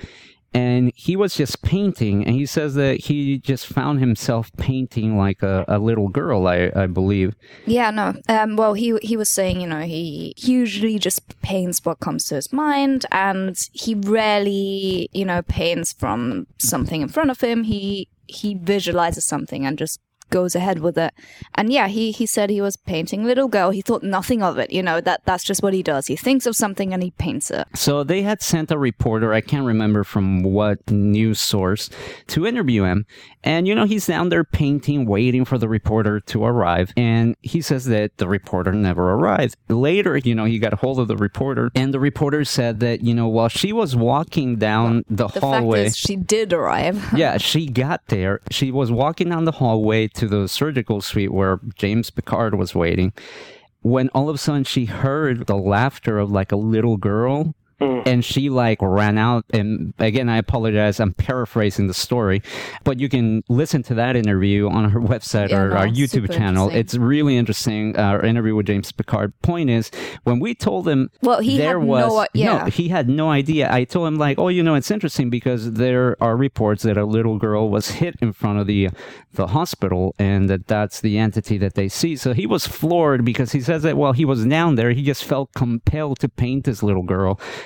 And he was just painting, and he says that he just found himself painting like a, a little girl, I, I believe. Yeah, no. Um, well, he he was saying, you know, he usually just paints what comes to his mind, and he rarely, you know, paints from something in front of him. He he visualizes something and just goes ahead with it. And yeah, he he said he was painting little girl. He thought nothing of it. You know that that's just what he does. He thinks of something and he paints it. So they had sent a reporter, I can't remember from what news source, to interview him. And you know he's down there painting, waiting for the reporter to arrive. And he says that the reporter never arrived. Later, you know, he got a hold of the reporter, and the reporter said that you know while she was walking down the, The hallway. she did arrive. yeah, she got there. She was walking down the hallway to the surgical suite where James Picard was waiting. When all of a sudden she heard the laughter of like a little girl. And she like ran out. And again, I apologize. I'm paraphrasing the story, but you can listen to that interview on her website Yeah, or no, our YouTube channel. It's really interesting. Uh, our interview with James Picard. Point is, when we told him Well, he there had was no i- yeah. no, he had no idea. I told him like, oh, you know, it's interesting because there are reports that a little girl was hit in front of the the hospital, and that that's the entity that they see. So he was floored because he says that while he was down there, he just felt compelled to paint this little girl.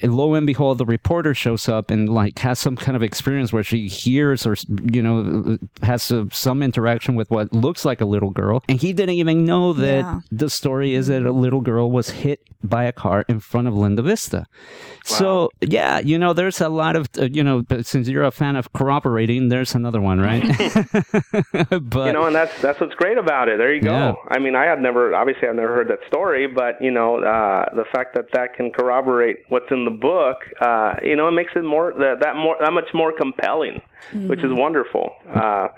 And lo and behold, the reporter shows up and like has some kind of experience where she hears or you know has uh, some interaction with what looks like a little girl, and he didn't even know that Yeah. the story is that a little girl was hit by a car in front of Linda Vista. So yeah, you know, there's a lot of uh, you know, since you're a fan of corroborating, there's another one, right? but you know, and that's that's what's great about it. There you go. Yeah. I mean, I had never, obviously, I've never heard that story, but you know, uh, the fact that that can corroborate what's in the book, uh, you know, it makes it more that that more that much more compelling, which is wonderful. Uh,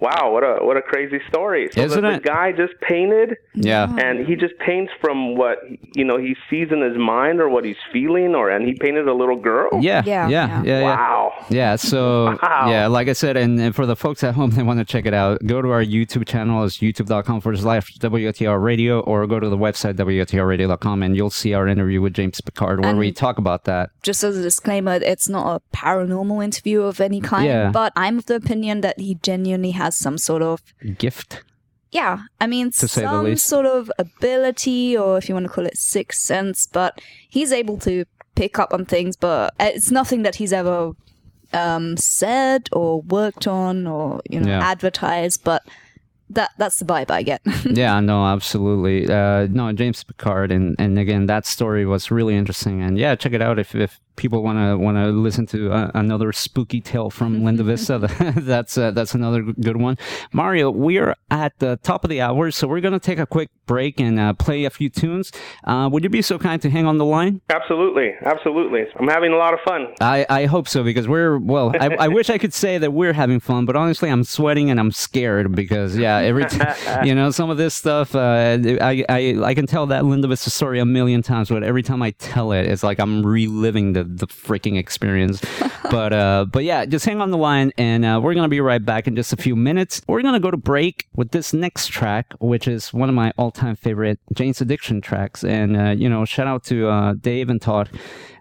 wow, what a what a crazy story! So Isn't the, it? the guy just painted, yeah, and he just paints from what you know he sees in his mind or what he's feeling, or and he painted a little girl. yeah, yeah, Yeah, yeah, yeah. yeah, yeah. Wow. Yeah, so Wow. yeah, like I said, and, and for the folks at home that want to check it out, go to our YouTube channel, it's youtube.com forward slash WTR radio, or go to the website WTRradio.com and you'll see our interview with James Picard where we talk about that. Just as a disclaimer, it's not a paranormal interview of any kind. Yeah. But I'm of the opinion that he genuinely has some sort of Gift. yeah, I mean, To say the some least. sort of ability, or if you want to call it sixth sense, but he's able to pick up on things, but it's nothing that he's ever um, said or worked on or you know Yeah. advertised. But that that's the vibe I get. yeah, no, absolutely. Uh, no, James Picard, and, and again, that story was really interesting. And yeah, check it out if, if people want to want to listen to uh, another spooky tale from Linda Vista. that's uh, that's another good one. Mario, we are at the top of the hour, so we're gonna take a quick break and uh, play a few tunes. Uh, would you be so kind to hang on the line? Absolutely, absolutely. I'm having a lot of fun. I, I hope so because we're well. I, I wish I could say that we're having fun, but honestly, I'm sweating and I'm scared because yeah, every t- you know some of this stuff. Uh, I, I I can tell that Linda Vista story a million times, but every time I tell it, it's like I'm reliving the the freaking experience. but uh, but yeah, just hang on the line, and uh, we're gonna be right back in just a few minutes. We're gonna go to break with this next track, which is one of my all-time favorite Jane's Addiction tracks, and uh, you know, shout out to uh, Dave and Todd.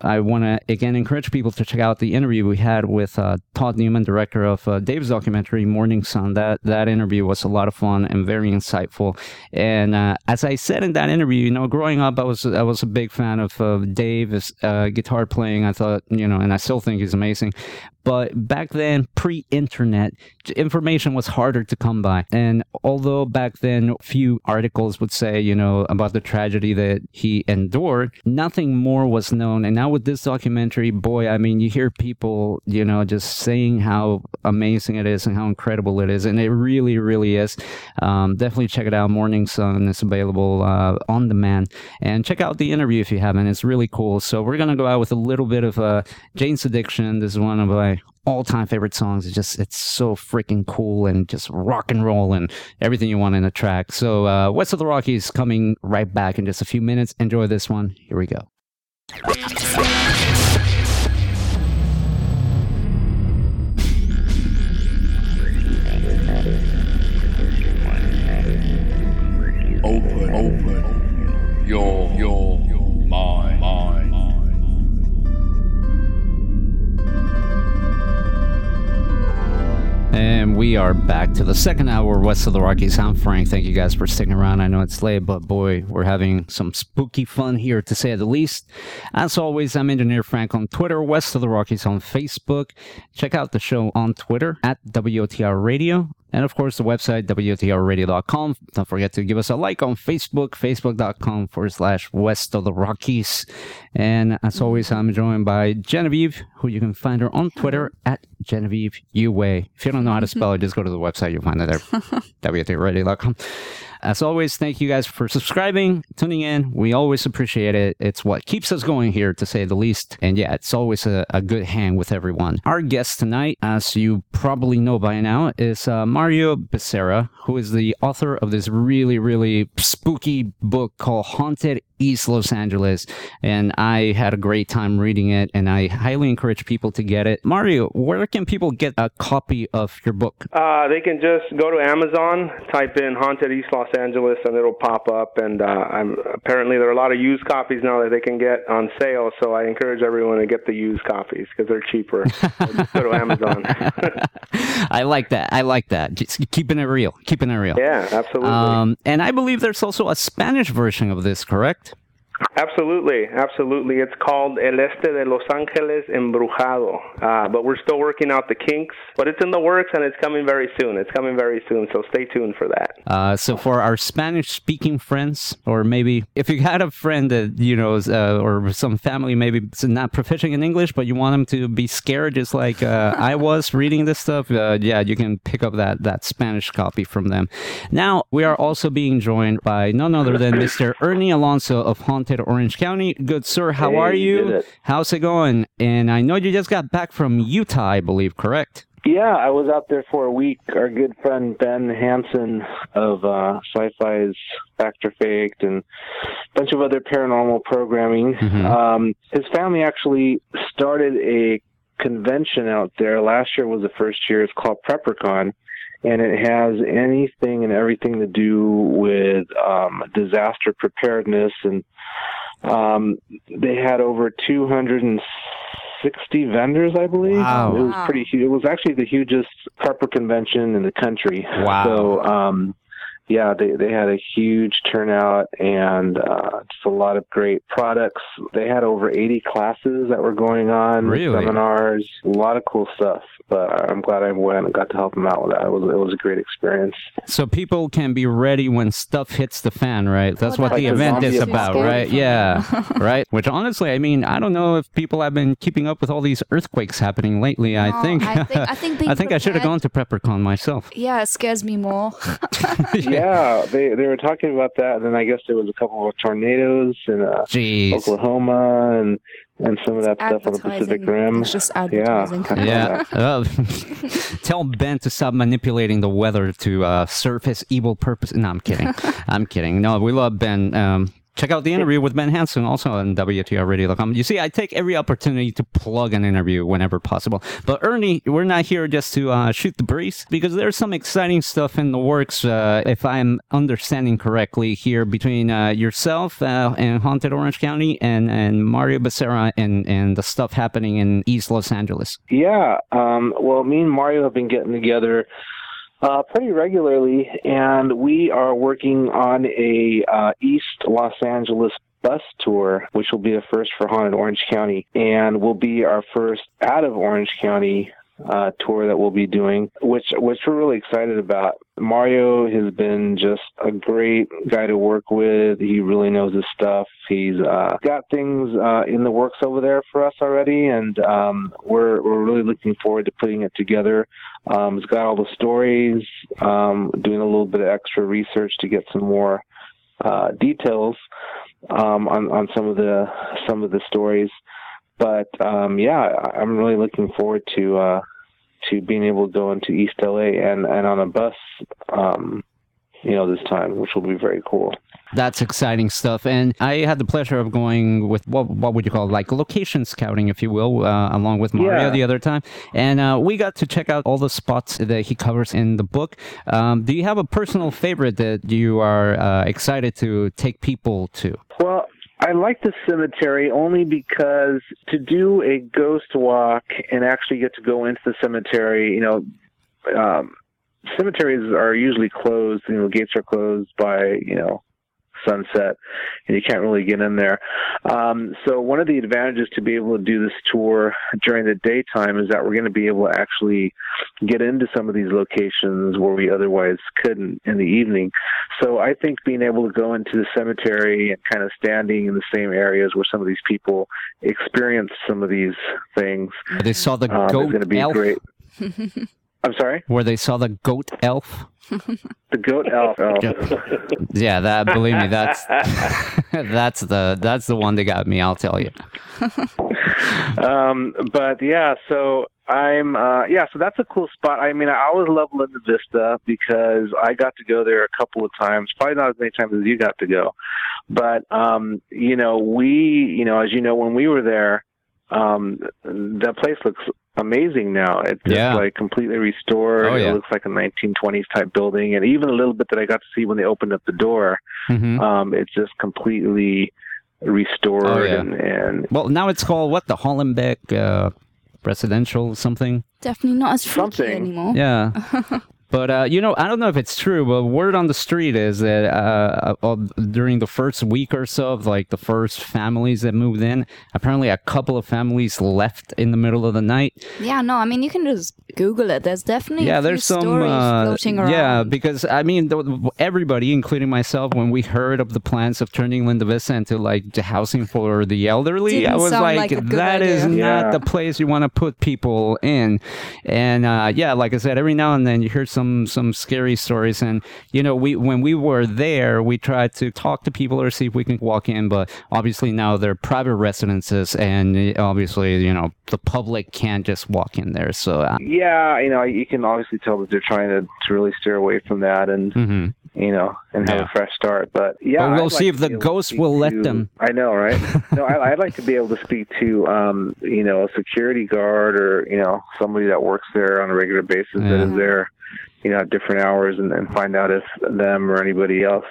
I want to again encourage people to check out the interview we had with uh, Todd Newman, director of uh, Dave's documentary Mourning Son. That that interview was a lot of fun and very insightful. And uh, as I said in that interview, you know, growing up, I was I was a big fan of uh, Dave's uh, guitar playing. I thought, you know, and I still think he's amazing. But back then, pre-internet, information was harder to come by. And although back then, few articles would say, you know, about the tragedy that he endured, nothing more was known. And now with this documentary, boy, I mean, you hear people, you know, just saying how amazing it is and how incredible it is, and it really, really is. Um, definitely check it out. Mourning Son is available uh, on demand, and check out the interview if you haven't. It's really cool. So we're gonna go out with a little bit of uh, Jane's Addiction. This is one of my all-time favorite songs. It's just it's so freaking cool and just rock and roll and everything you want in a track. So uh, West of the Rockies coming right back in just a few minutes. Enjoy this one. Here we go. Open, open your your mind, mind. ね。And we are back to the second hour west of the Rockies. I'm Frank. Thank you guys for sticking around. I know it's late, but boy, we're having some spooky fun here to say the least. As always, I'm Engineer Frank on Twitter, West of the Rockies on Facebook. Check out the show on Twitter at WOTR Radio. And of course, the website, WOTRradio.com. Don't forget to give us a like on Facebook, facebook.com forward slash West of the Rockies. And as always, I'm joined by Genevieve, who you can find her on Twitter at Genevieve UA. If you don't know how to spell it, just go to the website. You'll find it there, WOTRradio.com. As always, thank you guys for subscribing, tuning in. We always appreciate it. It's what keeps us going here, to say the least. And yeah, it's always a, a good hang with everyone. Our guest tonight, as you probably know by now, is uh, Mario Becerra, who is the author of this really, really spooky book called Haunted East Los Angeles. And I had a great time reading it, and I highly encourage people to get it. Mario, where can people get a copy of your book? Uh, they can just go to Amazon, type in "Haunted East Los Angeles," and it'll pop up. And uh, I'm, apparently, there are a lot of used copies now that they can get on sale. So I encourage everyone to get the used copies because they're cheaper. Go to Amazon. I like that. I like that. Just keeping it real. Keeping it real. yeah, absolutely. Um, and I believe there's also a Spanish version of this, correct? Absolutely, absolutely. It's called El Este de Los Angeles Embrujado, uh, but we're still working out the kinks. But it's in the works and it's coming very soon. It's coming very soon, so stay tuned for that. Uh, so for our Spanish-speaking friends, or maybe if you had a friend that you know, uh, or some family maybe not proficient in English, but you want them to be scared, just like uh, I was reading this stuff, uh, yeah, you can pick up that that Spanish copy from them. Now we are also being joined by none other than Mr. Ernie Alonso of Haunted Orange County. Good sir, how Hey, are you. How's it going? And I know you just got back from Utah, I believe, correct? Yeah, I was out there for a week. Our good friend Ben Hansen of uh, Sci-Fi's Fact or Faked and a bunch of other paranormal programming. Mhm. Um, his family actually started a convention out there. Last year was the first year. It's called PrepperCon, and it has anything and everything to do with um, disaster preparedness. And um, they had over 260 vendors, I believe. Wow. It was pretty huge. It was actually the hugest prepper convention in the country. Wow. So, um, yeah, they they had a huge turnout and uh, just a lot of great products. They had over 80 classes that were going on, Really? seminars, a lot of cool stuff. But I'm glad I went and got to help them out with that. It was it was a great experience. So people can be ready when stuff hits the fan, right? That's what the that's event is about, right? Yeah, right. Which honestly, I mean, I don't know if people have been keeping up with all these earthquakes happening lately. I think, I think- I think I think I should have gone to PrepperCon myself. Yeah, it scares me more. yeah, they they were talking about that, and then I guess there was a couple of tornadoes in uh, Oklahoma and and some of that stuff on the Pacific Rim. It's just Yeah, advertising. I know Yeah. Uh, tell Ben to stop manipulating the weather to uh, serve his evil purpose. No, I'm kidding. I'm kidding. No, we love Ben. Um, check out the interview with Ben Hansen also on WTRradio.com. You see, I take every opportunity to plug an interview whenever possible. But Ernie, we're not here just to uh, shoot the breeze because there's some exciting stuff in the works, uh, if I'm understanding correctly, here between uh, yourself uh, and Haunted Orange County and, and Mario Becerra and, and the stuff happening in East Los Angeles. Yeah. Um, well, me and Mario have been getting together uh, pretty regularly, and we are working on a uh, East Los Angeles bus tour, which will be a first for Haunted Orange County, and will be our first out of Orange County uh, tour that we'll be doing, which which we're really excited about. Mario has been just a great guy to work with. He really knows his stuff. He's uh, got things uh, in the works over there for us already, and um, we're we're really looking forward to putting it together. Um, he's got all the stories, um, doing a little bit of extra research to get some more uh, details um, on on some of the some of the stories but um, yeah, I'm really looking forward to uh, to being able to go into East LA and and on a bus, um, you know, this time, which will be very cool. That's exciting stuff. And I had the pleasure of going with what what would you call it? like location scouting, if you will, uh, along with Mario Yeah. the other time, and uh, we got to check out all the spots that he covers in the book. Um, do you have a personal favorite that you are uh, excited to take people to? Well, I like the cemetery only because to do a ghost walk and actually get to go into the cemetery, you know, um, cemeteries are usually closed. You know, gates are closed by you know sunset, and you can't really get in there. Um, so one of the advantages to be able to do this tour during the daytime is that we're going to be able to actually get into some of these locations where we otherwise couldn't in the evening. So I think being able to go into the cemetery and kind of standing in the same areas where some of these people experience some of these things They saw the um, is goat going to be elf. great. I'm sorry, Where they saw the goat elf. the goat elf. Oh. Yeah, that believe me, that's that's the that's the one that got me. I'll tell you. um, but yeah, so I'm uh, yeah, so that's a cool spot. I mean, I always love Linda Vista because I got to go there a couple of times, probably not as many times as you got to go, but um, you know, we, you know, as you know, when we were there, um, that place looks amazing now. It's Yeah. like completely restored. Oh, yeah. It looks like a 1920s type building, and even a little bit that I got to see when they opened up the door, hmm um, it's just completely restored Oh, yeah. and, and Well, now it's called what the Hollenbeck uh, residential something. Definitely not as freaky Something. anymore. Yeah. But uh, you know, I don't know if it's true, but word on the street is that uh, uh, during the first week or so of like the first families that moved in, apparently a couple of families left in the middle of the night. Yeah, no, I mean you can just Google it. There's definitely yeah, a few there's some stories uh, floating around. yeah, because I mean, the, everybody, including myself, when we heard of the plans of turning Linda Vista into like housing for the elderly, Didn't I was like, like a good that is idea. not the place you want to put people in. And uh, yeah, like I said, every now and then you hear some some some scary stories, and you know, we when we were there, we tried to talk to people or see if we can walk in, but obviously now they're private residences, and uh, obviously you know the public can't just walk in there. So. Uh, Yeah, you know, you can obviously tell that they're trying to, to really steer away from that and mhm. you know and have Yeah. a fresh start. But yeah, But we'll I'd see like if the be able to ghosts will let to- them. I know, right? no, I, I'd like to be able to speak to um, you know a security guard or you know somebody that works there on a regular basis that Yeah. is there, you know, at different hours and, and find out if them or anybody else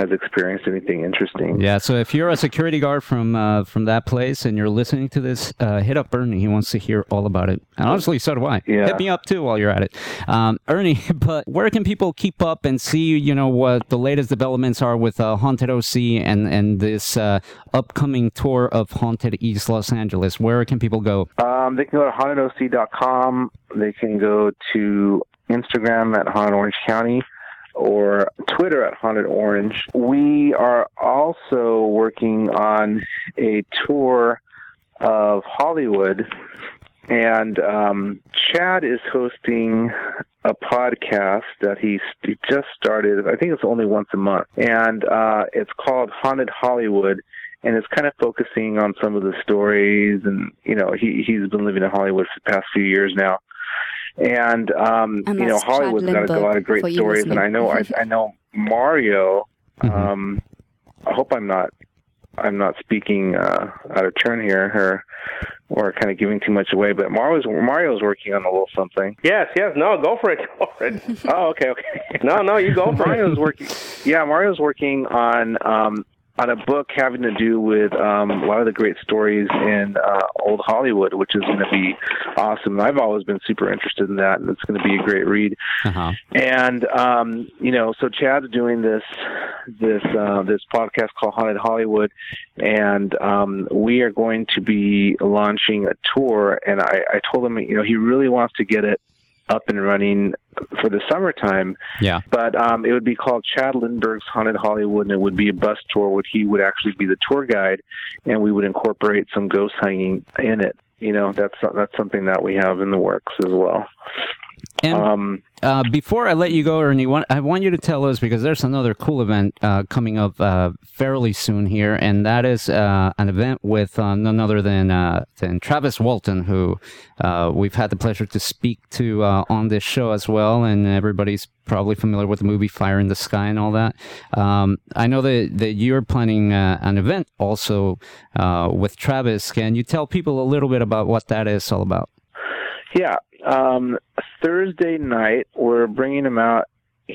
has experienced anything interesting. Yeah, so if you're a security guard from uh, from that place and you're listening to this, uh, hit up Ernie. He wants to hear all about it. And honestly, so do I. Yeah. Hit me up too while you're at it, um, Ernie. But where can people keep up and see, you know, what the latest developments are with uh, Haunted OC and and this uh, upcoming tour of Haunted East Los Angeles? Where can people go? Um, they can go to hauntedoc.com. They can go to Instagram at Haunted Orange County or Twitter at Haunted Orange. We are also working on a tour of Hollywood, and um, Chad is hosting a podcast that he, he just started. I think it's only once a month, and uh, it's called Haunted Hollywood and it's kind of focusing on some of the stories and you know he he's been living in Hollywood for the past few years now and um you know Hollywood's got a lot of great stories and. I know I, I know Mario Mhm. um I hope I'm not I'm not speaking uh out of turn here or or kind of giving too much away but Mario's Mario's working on a little something Yes, yes. No, go for it. Go for it. oh okay okay No, no, you go for it. Mario's working. Yeah, Mario's working on um, on a book having to do with um, a lot of the great stories in uh, old Hollywood, which is going to be awesome. I've always been super interested in that, and it's going to be a great read. Uh-huh. And um, you know, so Chad's doing this this uh, this podcast called Haunted Hollywood, and um, we are going to be launching a tour. And I, I told him, you know, he really wants to get it up and running for the summertime. Yeah. But um, it would be called Chad Lindberg's Haunted Hollywood, and it would be a bus tour where he would actually be the tour guide, and we would incorporate some ghost hanging in it. You know, that's that's something that we have in the works as well. And Um, uh, before I let you go, Ernie, want, I want you to tell us because there's another cool event uh, coming up uh, fairly soon here, and that is uh, an event with uh, none other than uh, than Travis Walton, who uh, we've had the pleasure to speak to uh, on this show as well, and everybody's probably familiar with the movie Fire in the Sky and all that. Um, I know that that you're planning uh, an event also uh, with Travis. Can you tell people a little bit about what that is all about? Yeah. Um, Thursday night, we're bringing him out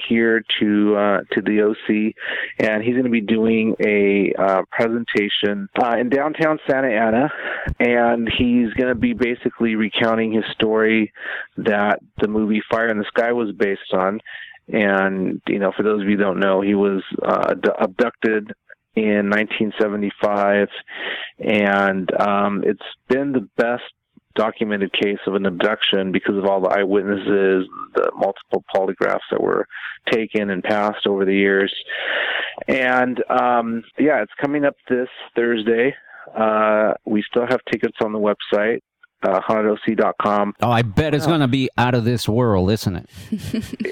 here to uh, to the OC, and he's going to be doing a uh, presentation uh, in downtown Santa Ana, and he's going to be basically recounting his story that the movie Fire in the Sky was based on. And you know, for those of you don't know, he was uh, abducted in 1975, and um, it's been the best documented case of an abduction because of all the eyewitnesses, the multiple polygraphs that were taken and passed over the years. And um, yeah, it's coming up this Thursday. Uh, we still have tickets on the website, uh, hauntedoc.com. Oh, I bet it's going to be out of this world, isn't it?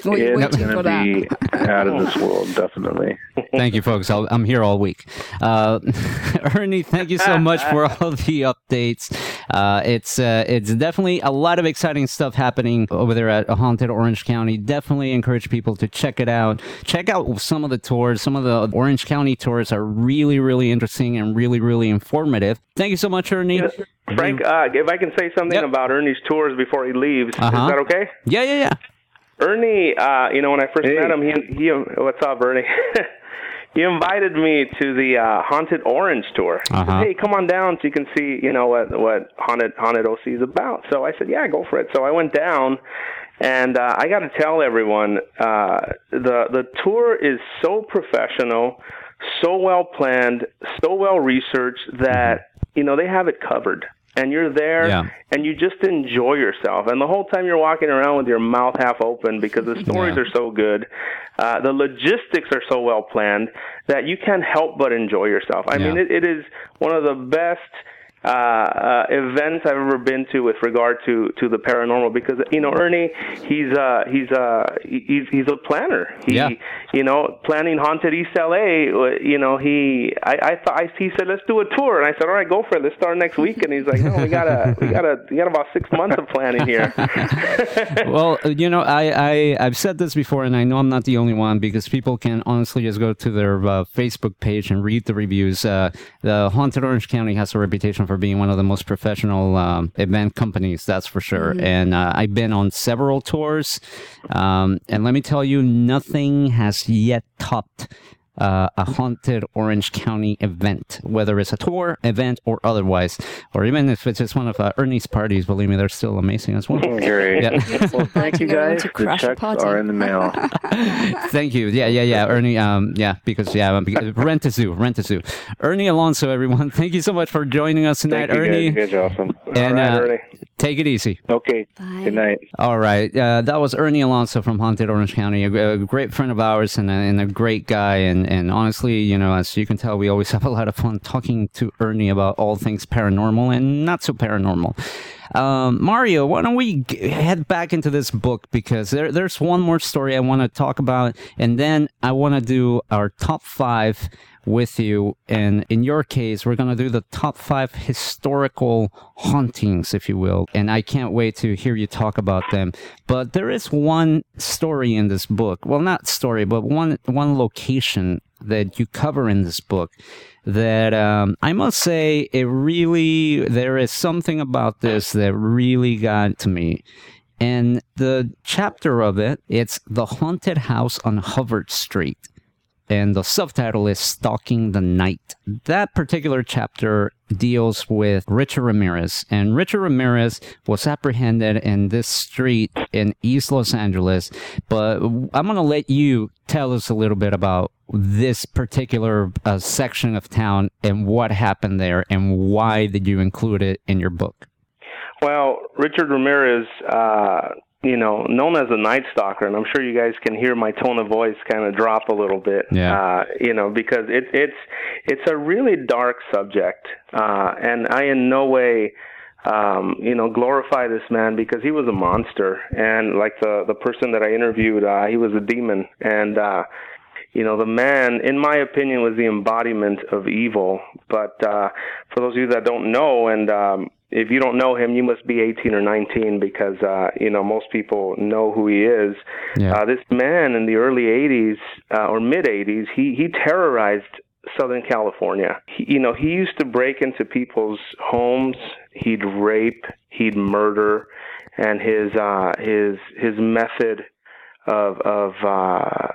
Well, It's going to be out of this world, definitely. Thank you, folks. I'll, I'm here all week. Uh, Ernie, thank you so much for all the updates. Uh, it's uh, it's definitely a lot of exciting stuff happening over there at Haunted Orange County. Definitely encourage people to check it out. Check out some of the tours. Some of the Orange County tours are really, really interesting and really, really informative. Thank you so much, Ernie. Frank, uh, if I can say something Yep. about Ernie's tours before he leaves, Uh-huh. is that okay? Yeah, yeah, yeah. Ernie, uh, you know, when I first Hey. met him, he, he what's up, Ernie? he invited me to the uh, Haunted Orange tour. He Uh-huh. Hey, come on down so you can see, you know, what what Haunted Haunted OC is about. So I said, yeah, go for it. So I went down, and uh, I got to tell everyone, uh, the the tour is so professional, so well planned, so well researched that you know they have it covered. And you're there, Yeah. and you just enjoy yourself. And the whole time you're walking around with your mouth half open because the stories Yeah. are so good, uh, the logistics are so well planned that you can't help but enjoy yourself. I Yeah. mean, it, it is one of the best uh, uh, events I've ever been to with regard to to the paranormal because you know Ernie, he's uh, he's uh, he's he's a planner. He, Yeah. You know, planning haunted East LA. You know, he I I thought I, he said let's do a tour, and I said all right, go for it. Let's start next week. And he's like, no, we gotta we gotta we got about six months of planning here. well, you know, I, I I've said this before, and I know I'm not the only one because people can honestly just go to their uh, Facebook page and read the reviews. Uh, the Haunted Orange County has a reputation for being one of the most professional um, event companies, that's for sure. And uh, I've been on several tours, um, and let me tell you, nothing has yet topped uh, a haunted Orange County event, whether it's a tour, event, or otherwise, or even if it's just one of uh, Ernie's parties. Believe me, they're still amazing as well. Great. Yeah. Well, thank you You're going guys. to The crash checks are in the mail. Thank you. Yeah, yeah, yeah. Ernie, um, yeah, because yeah, um, because- rent a zoo, rent a zoo. Ernie Alonso, everyone. Thank you so much for joining us tonight, Thank you Ernie. guys. You guys are awesome. And All right, uh, Ernie. Take it easy. Okay. Bye. Good night. All right, uh, that was Ernie Alonso from Haunted Orange County, a, a great friend of ours and a, and a great guy. And, and honestly, you know, as you can tell, we always have a lot of fun talking to Ernie about all things paranormal and not so paranormal. Um, Mario, why don't we g- head back into this book because there, there's one more story I want to talk about, and then I want to do our top five with you. And in your case, we're going to do the top five historical hauntings, if you will. And I can't wait to hear you talk about them. But there is one story in this book. Well, not story, but one, one location that you cover in this book that um, I must say it really there is something about this that really got to me. And the chapter of it, it's the haunted house on Hubbard Street. And the subtitle is Stalking the Night. That particular chapter deals with Richard Ramirez, and Richard Ramirez was apprehended in this street in East Los Angeles. But I'm going to let you tell us a little bit about this particular uh, section of town and what happened there, and why did you include it in your book? Well, Richard Ramirez, uh, you know, known as a Night Stalker, and I'm sure you guys can hear my tone of voice kind of drop a little bit. Yeah. Uh, you know, because it, it's it's a really dark subject, uh, and I in no way. Um, you know, glorify this man because he was a monster, and like the the person that I interviewed, uh, he was a demon, and uh, you know, the man, in my opinion, was the embodiment of evil. But uh, for those of you that don't know, and um, if you don't know him, you must be 18 or 19 because uh, you know most people know who he is. Yeah. Uh, this man in the early 80s uh, or mid 80s, he he terrorized Southern California. He, you know, he used to break into people's homes. He'd rape. He'd murder, and his uh, his his method of of uh,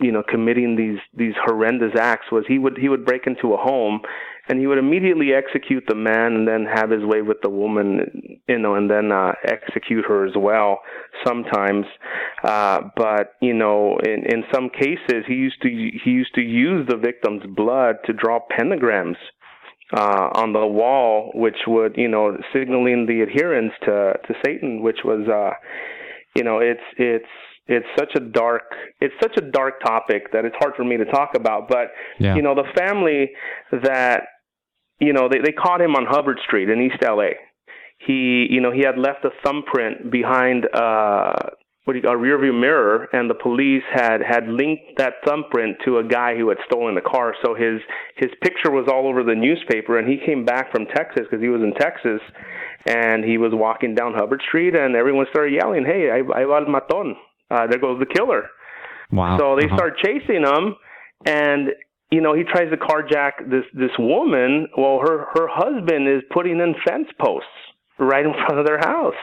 you know committing these these horrendous acts was he would he would break into a home and he would immediately execute the man and then have his way with the woman you know and then uh execute her as well sometimes. Uh but you know in in some cases he used to he used to use the victim's blood to draw pentagrams uh, on the wall, which would, you know, signaling the adherence to to Satan, which was, uh, you know, it's it's it's such a dark it's such a dark topic that it's hard for me to talk about. But Yeah. you know, the family that you know they they caught him on Hubbard Street in East LA. He you know he had left a thumbprint behind uh what you, a rearview mirror, and the police had had linked that thumbprint to a guy who had stolen the car. So his his picture was all over the newspaper, and he came back from Texas because he was in Texas, and he was walking down Hubbard Street, and everyone started yelling, "Hey, I, va el matón! Uh, there goes the killer!" Wow. So they Uh-huh. start chasing him, and you know he tries to carjack this this woman. Well, her her husband is putting in fence posts right in front of their house.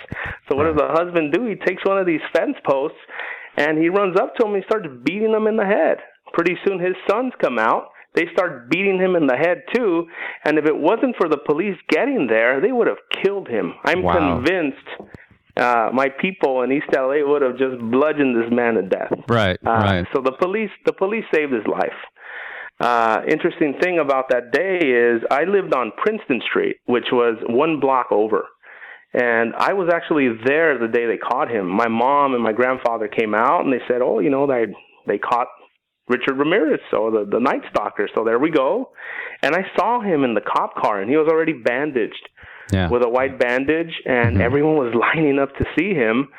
So what does the husband do? He takes one of these fence posts and he runs up to him and he starts beating him in the head. Pretty soon his sons come out. They start beating him in the head too. And if it wasn't for the police getting there, they would have killed him. I'm Wow. convinced uh, my people in East LA would have just bludgeoned this man to death. Right, Uh, right. So the police, the police saved his life. Uh, interesting thing about that day is I lived on Princeton Street, which was one block over, and I was actually there the day they caught him. My mom and my grandfather came out and they said, "Oh, you know, they they caught Richard Ramirez, so the the Night Stalker." So there we go, and I saw him in the cop car, and he was already bandaged Yeah. with a white bandage, and Mhm. everyone was lining up to see him.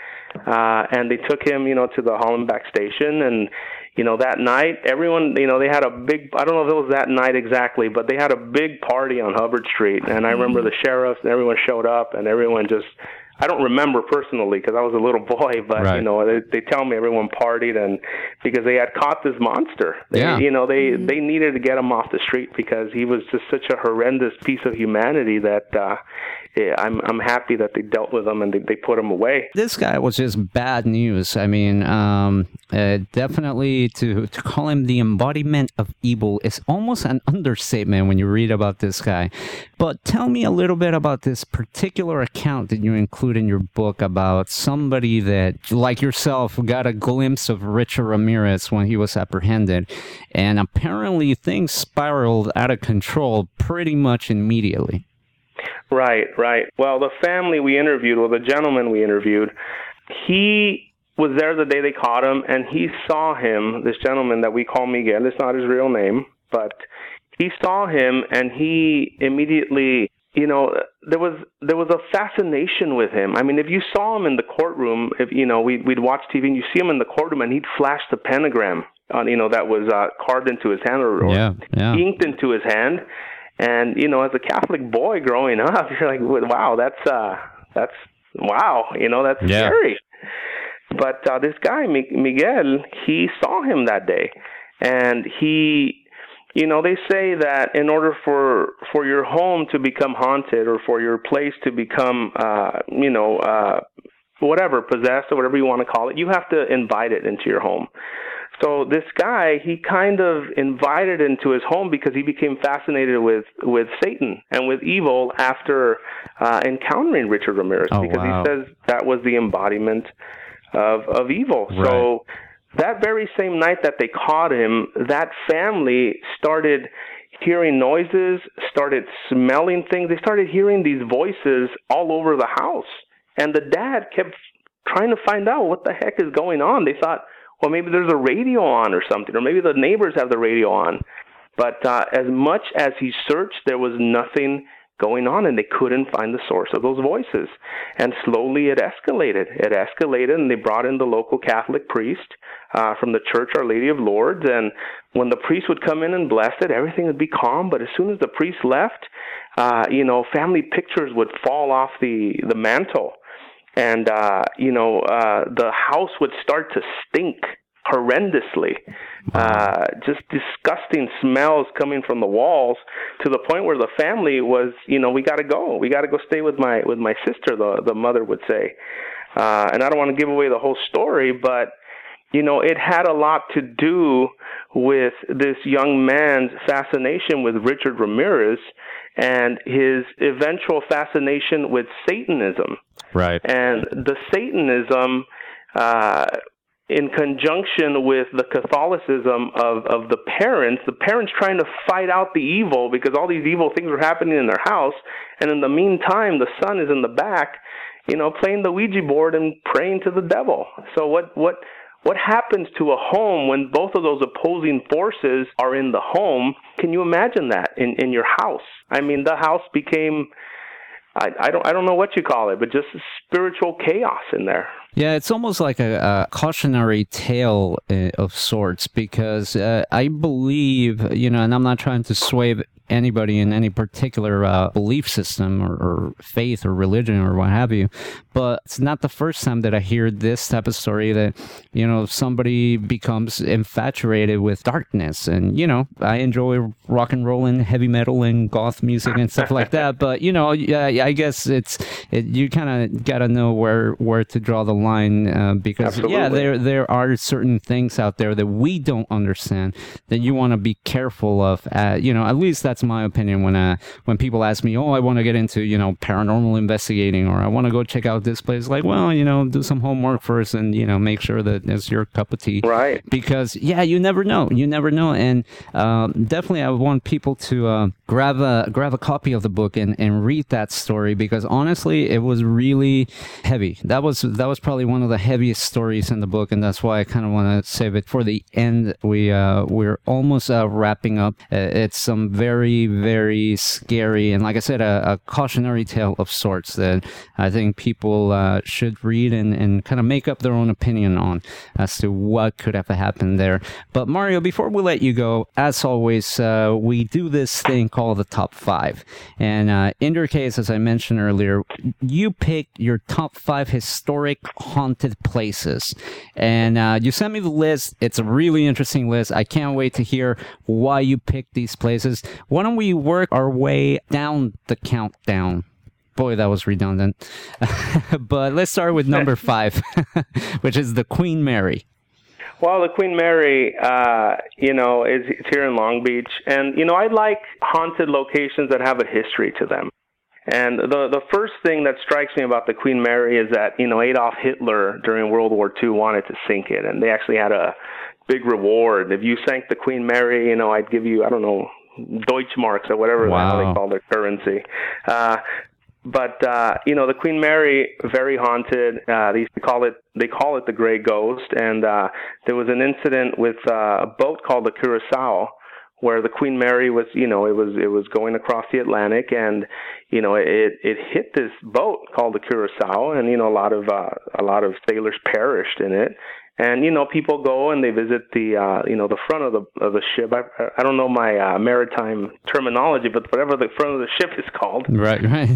Uh, and they took him, you know, to the Hollenbeck station, and you know that night, everyone, you know, they had a big. I don't know if it was that night exactly, but they had a big party on Hubbard Street, and I remember the sheriffs and everyone showed up, and everyone just. I don't remember personally because I was a little boy, but Right. you know they, they tell me everyone partied and because they had caught this monster. They, Yeah. You know they they needed to get him off the street because he was just such a horrendous piece of humanity that uh, yeah, I'm I'm happy that they dealt with him and they, they put him away. this guy was just bad news. I mean, um, uh, definitely to to call him the embodiment of evil is almost an understatement when you read about this guy. But tell me a little bit about this particular account that you include in your book about somebody that, like yourself, got a glimpse of Richard Ramirez when he was apprehended, and apparently things spiraled out of control pretty much immediately. Right, right. Well, the family we interviewed, well, the gentleman we interviewed, he was there the day they caught him, and he saw him. This gentleman that we call Miguel, it's not his real name, but he saw him, and he immediately, you know, there was there was a fascination with him. I mean, if you saw him in the courtroom, if you know, we, we'd watch TV, and you see him in the courtroom, and he'd flash the pentagram on, you know, that was uh, carved into his hand or, or Yeah, yeah. inked into his hand. And you know, as a Catholic boy growing up, you're like, wow, that's uh, that's wow, you know, that's Yeah. scary. But uh, this guy Mi- Miguel, he saw him that day, and he, you know, they say that in order for for your home to become haunted or for your place to become, uh, you know, uh, whatever possessed or whatever you want to call it, you have to invite it into your home. So this guy, he kind of invited into his home because he became fascinated with with Satan and with evil after uh, encountering Richard Ramirez Oh, because wow. he says that was the embodiment of of evil. So that very same night that they caught him, that family started hearing noises, started smelling things. They started hearing these voices all over the house. And the dad kept trying to find out what the heck is going on. They thought, well, maybe there's a radio on or something, or maybe the neighbors have the radio on. But uh, as much as he searched, there was nothing going on, and they couldn't find the source of those voices. And slowly it escalated. It escalated, and they brought in the local Catholic priest uh, from the Church Our Lady of Lourdes. And when the priest would come in and bless it, everything would be calm. But as soon as the priest left, uh, you know, family pictures would fall off the the mantle, and uh, you know, uh, the house would start to stink horrendously. Uh, just disgusting smells coming from the walls to the point where the family was, you know, we got to go. We got to go stay with my with my sister. The the mother would say, uh, and I don't want to give away the whole story, but you know, it had a lot to do with this young man's fascination with Richard Ramirez and his eventual fascination with Satanism. Right. And the Satanism, uh, in conjunction with the Catholicism of, of the parents, the parents trying to fight out the evil because all these evil things were happening in their house. And in the meantime, the son is in the back, you know, playing the Ouija board and praying to the devil. So what, what, what happens to a home when both of those opposing forces are in the home? Can you imagine that in, in your house? I mean, the house became, I, I don't, I don't know what you call it, but just spiritual chaos in there. Yeah, it's almost like a, a cautionary tale uh, of sorts because uh, I believe, you know, and I'm not trying to sway anybody in any particular uh, belief system or, or faith or religion or what have you, but it's not the first time that I hear this type of story that, you know, somebody becomes infatuated with darkness. And, you know, I enjoy rock and roll and heavy metal and goth music and stuff like that. But, you know, yeah, I guess it's, it, you kind of got to know where, where to draw the line uh, because, yeah, there, there are certain things out there that we don't understand that you want to be careful of. Uh, you know, at least that's my opinion when uh, when people ask me, "Oh, I want to get into you know paranormal investigating," or "I want to go check out this place." Like, well, you know, do some homework first, and you know, make sure that it's your cup of tea. Right. Because yeah, you never know. You never know, and um, definitely, I want people to uh, grab a grab a copy of the book and, and read that story because honestly, it was really heavy. That was that was probably one of the heaviest stories in the book, and that's why I kind of want to save it for the end. We uh, we're almost uh, wrapping up. Uh, it's some very very scary and, like I said, a, a cautionary tale of sorts that I think people uh, should read and, and kind of make up their own opinion on as to what could have happened there. But Mario, before we let you go, as always, uh, we do this thing called the top five. And uh, in your case, as I mentioned earlier, you picked your top five historic haunted places. And uh, you sent me the list. It's a really interesting list. I can't wait to hear why you picked these places. Why don't we work our way down the countdown? Boy, that was redundant. but let's start with number five, which is the Queen Mary. Well, the Queen Mary, uh, you know, is it's here in Long Beach, and you know, I like haunted locations that have a history to them. And the the first thing that strikes me about the Queen Mary is that you know Adolf Hitler during World War II wanted to sink it, and they actually had a big reward if you sank the Queen Mary. You know, I'd give you I don't know Deutschmarks or whatever the they call their currency. Uh, but uh, you know the Queen Mary very haunted. Uh, they used to call it they call it the Gray Ghost, and uh, there was an incident with uh, a boat called the Curacao where the Queen Mary was you know it was it was going across the Atlantic, and you know it it hit this boat called the Curacao, and you know a lot of uh, a lot of sailors perished in it. And you know, people go and they visit the uh, you know the front of the of the ship. I I don't know my uh, maritime terminology, but whatever the front of the ship is called Right, right.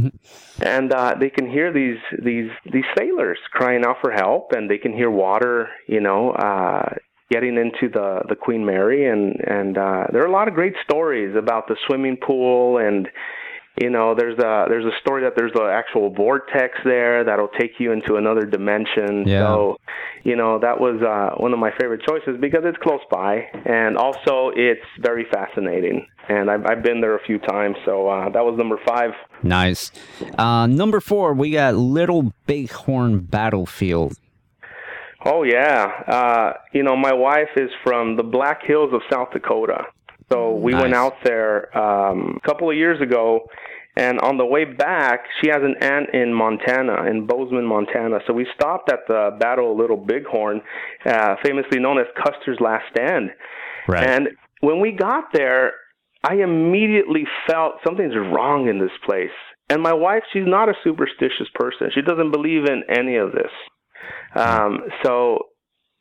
and uh, they can hear these these these sailors crying out for help, and they can hear water, you know, uh, getting into the the Queen Mary, and and uh, there are a lot of great stories about the swimming pool, and you know, there's a there's a story that there's an actual vortex there that'll take you into another dimension. Yeah. So, you know, that was uh, one of my favorite choices because it's close by, and also it's very fascinating. And I've I've been there a few times, so uh, that was number five. Nice. Uh, number four, we got Little Bighorn Battlefield. Oh yeah, uh, you know my wife is from the Black Hills of South Dakota, so we went out there um, a couple of years ago, and on the way back, she has an aunt in Montana, in Bozeman, Montana. So we stopped at the Battle of Little Bighorn, uh, famously known as Custer's Last Stand. Right. And when we got there, I immediately felt something's wrong in this place. And my wife, she's not a superstitious person. She doesn't believe in any of this. Um, so,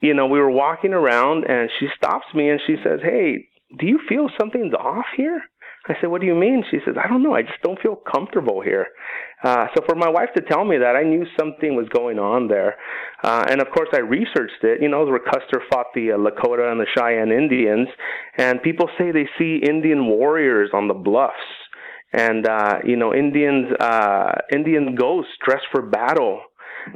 you know, we were walking around and she stops me and she says, Hey, do you feel something's off here? I said, What do you mean? She says, I don't know. I just don't feel comfortable here. Uh, so for my wife to tell me that, I knew something was going on there. Uh, and of course, I researched it. You know, where Custer fought the uh, Lakota and the Cheyenne Indians, and people say they see Indian warriors on the bluffs, and uh, you know, Indians, uh, Indian ghosts dressed for battle.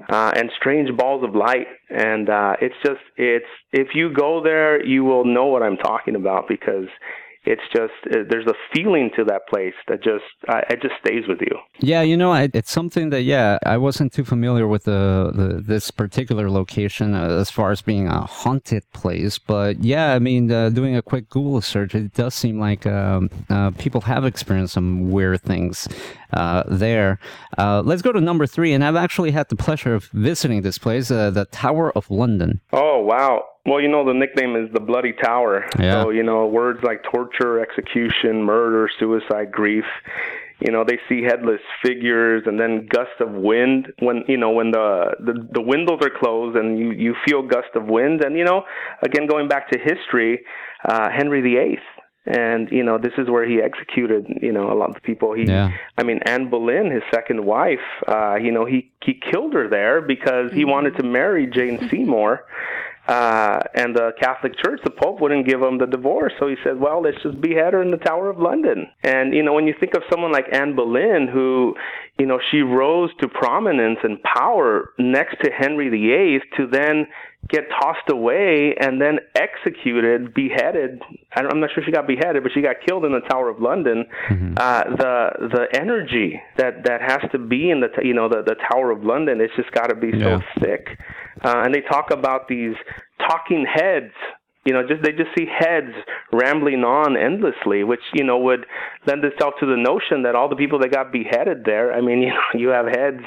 Uh, and strange balls of light, and uh, it's just it's if you go there, you will know what I'm talking about because it's just uh, there's a feeling to that place that just uh, it just stays with you. Yeah, you know, I, it's something that yeah, I wasn't too familiar with the, the this particular location uh, as far as being a haunted place, but yeah, I mean, uh, doing a quick Google search, it does seem like um, uh, people have experienced some weird things uh, there. Uh, let's go to number three, and I've actually had the pleasure of visiting this place, uh, the Tower of London. Oh wow! Well, you know the nickname is the Bloody Tower. Yeah. So you know words like torture, execution, murder, suicide, grief. You know they see headless figures and then gusts of wind when you know when the the, the windows are closed and you you feel gusts of wind and you know again going back to history, uh, Henry VIII. And you know this is where he executed you know a lot of people. He, Yeah. I mean Anne Boleyn, his second wife. Uh, you know he he killed her there because he wanted to marry Jane Seymour uh, and the Catholic Church, the Pope wouldn't give him the divorce. So he said, well, let's just behead her in the Tower of London. And, you know, when you think of someone like Anne Boleyn, who, you know, she rose to prominence and power next to Henry VIII to then get tossed away and then executed, beheaded. I'm not sure she got beheaded, but she got killed in the Tower of London. Uh, the the energy that that has to be in the you know the the Tower of London, it's just got to be Yeah. so thick. Uh, and they talk about these talking heads. You know, just they just see heads rambling on endlessly, which you know would lend itself to the notion that all the people that got beheaded there. I mean, you know, you have heads.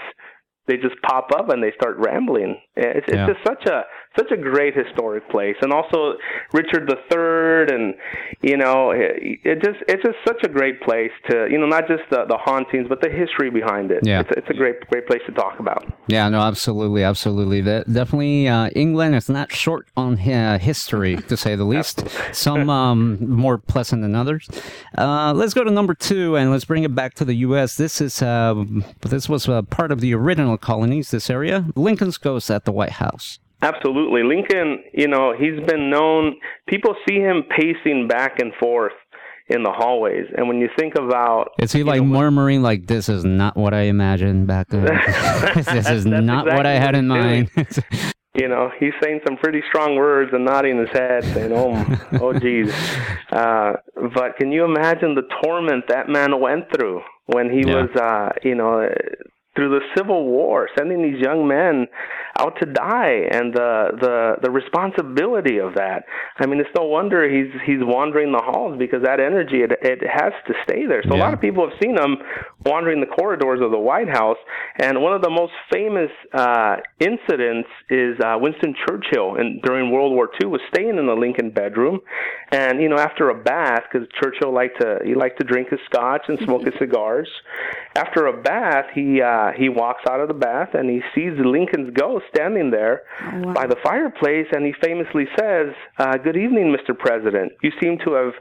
They just pop up and they start rambling. It's, it's just such a such a great historic place, and also Richard the Third, and you know, it, it just it's just such a great place to you know not just the, the hauntings, but the history behind it. Yeah. it's, it's a great great place to talk about. Yeah, no, absolutely, absolutely. That definitely, uh, England is not short on uh, history, to say the least. Some um, more pleasant than others. Uh, let's go to number two, and let's bring it back to the U.S. This is uh, this was part of the original colonies. This area, Lincoln's Ghost at the White House. Absolutely. Lincoln, you know, he's been known, people see him pacing back and forth in the hallways. And when you think about. Is he like murmuring like this is not what I imagined back then? this is not what I had in mind. You know, he's saying some pretty strong words and nodding his head, saying, "Oh, oh, geez." Uh, but can you imagine the torment that man went through when he Yeah. was, uh, you know, through the Civil War, sending these young men out to die, and the the the responsibility of that. I mean, it's no wonder he's he's wandering the halls because that energy it, it has to stay there. So a lot of people have seen him wandering the corridors of the White House, and one of the most famous uh, incidents is uh, Winston Churchill, and during World War II, was staying in the Lincoln bedroom, and you know after a bath, because Churchill liked to he liked to drink his scotch and smoke his cigars. After a bath, he uh, he walks out of the bath and he sees Lincoln's ghost standing there wow. by the fireplace, and he famously says, uh, "Good evening, Mr. President. You seem to have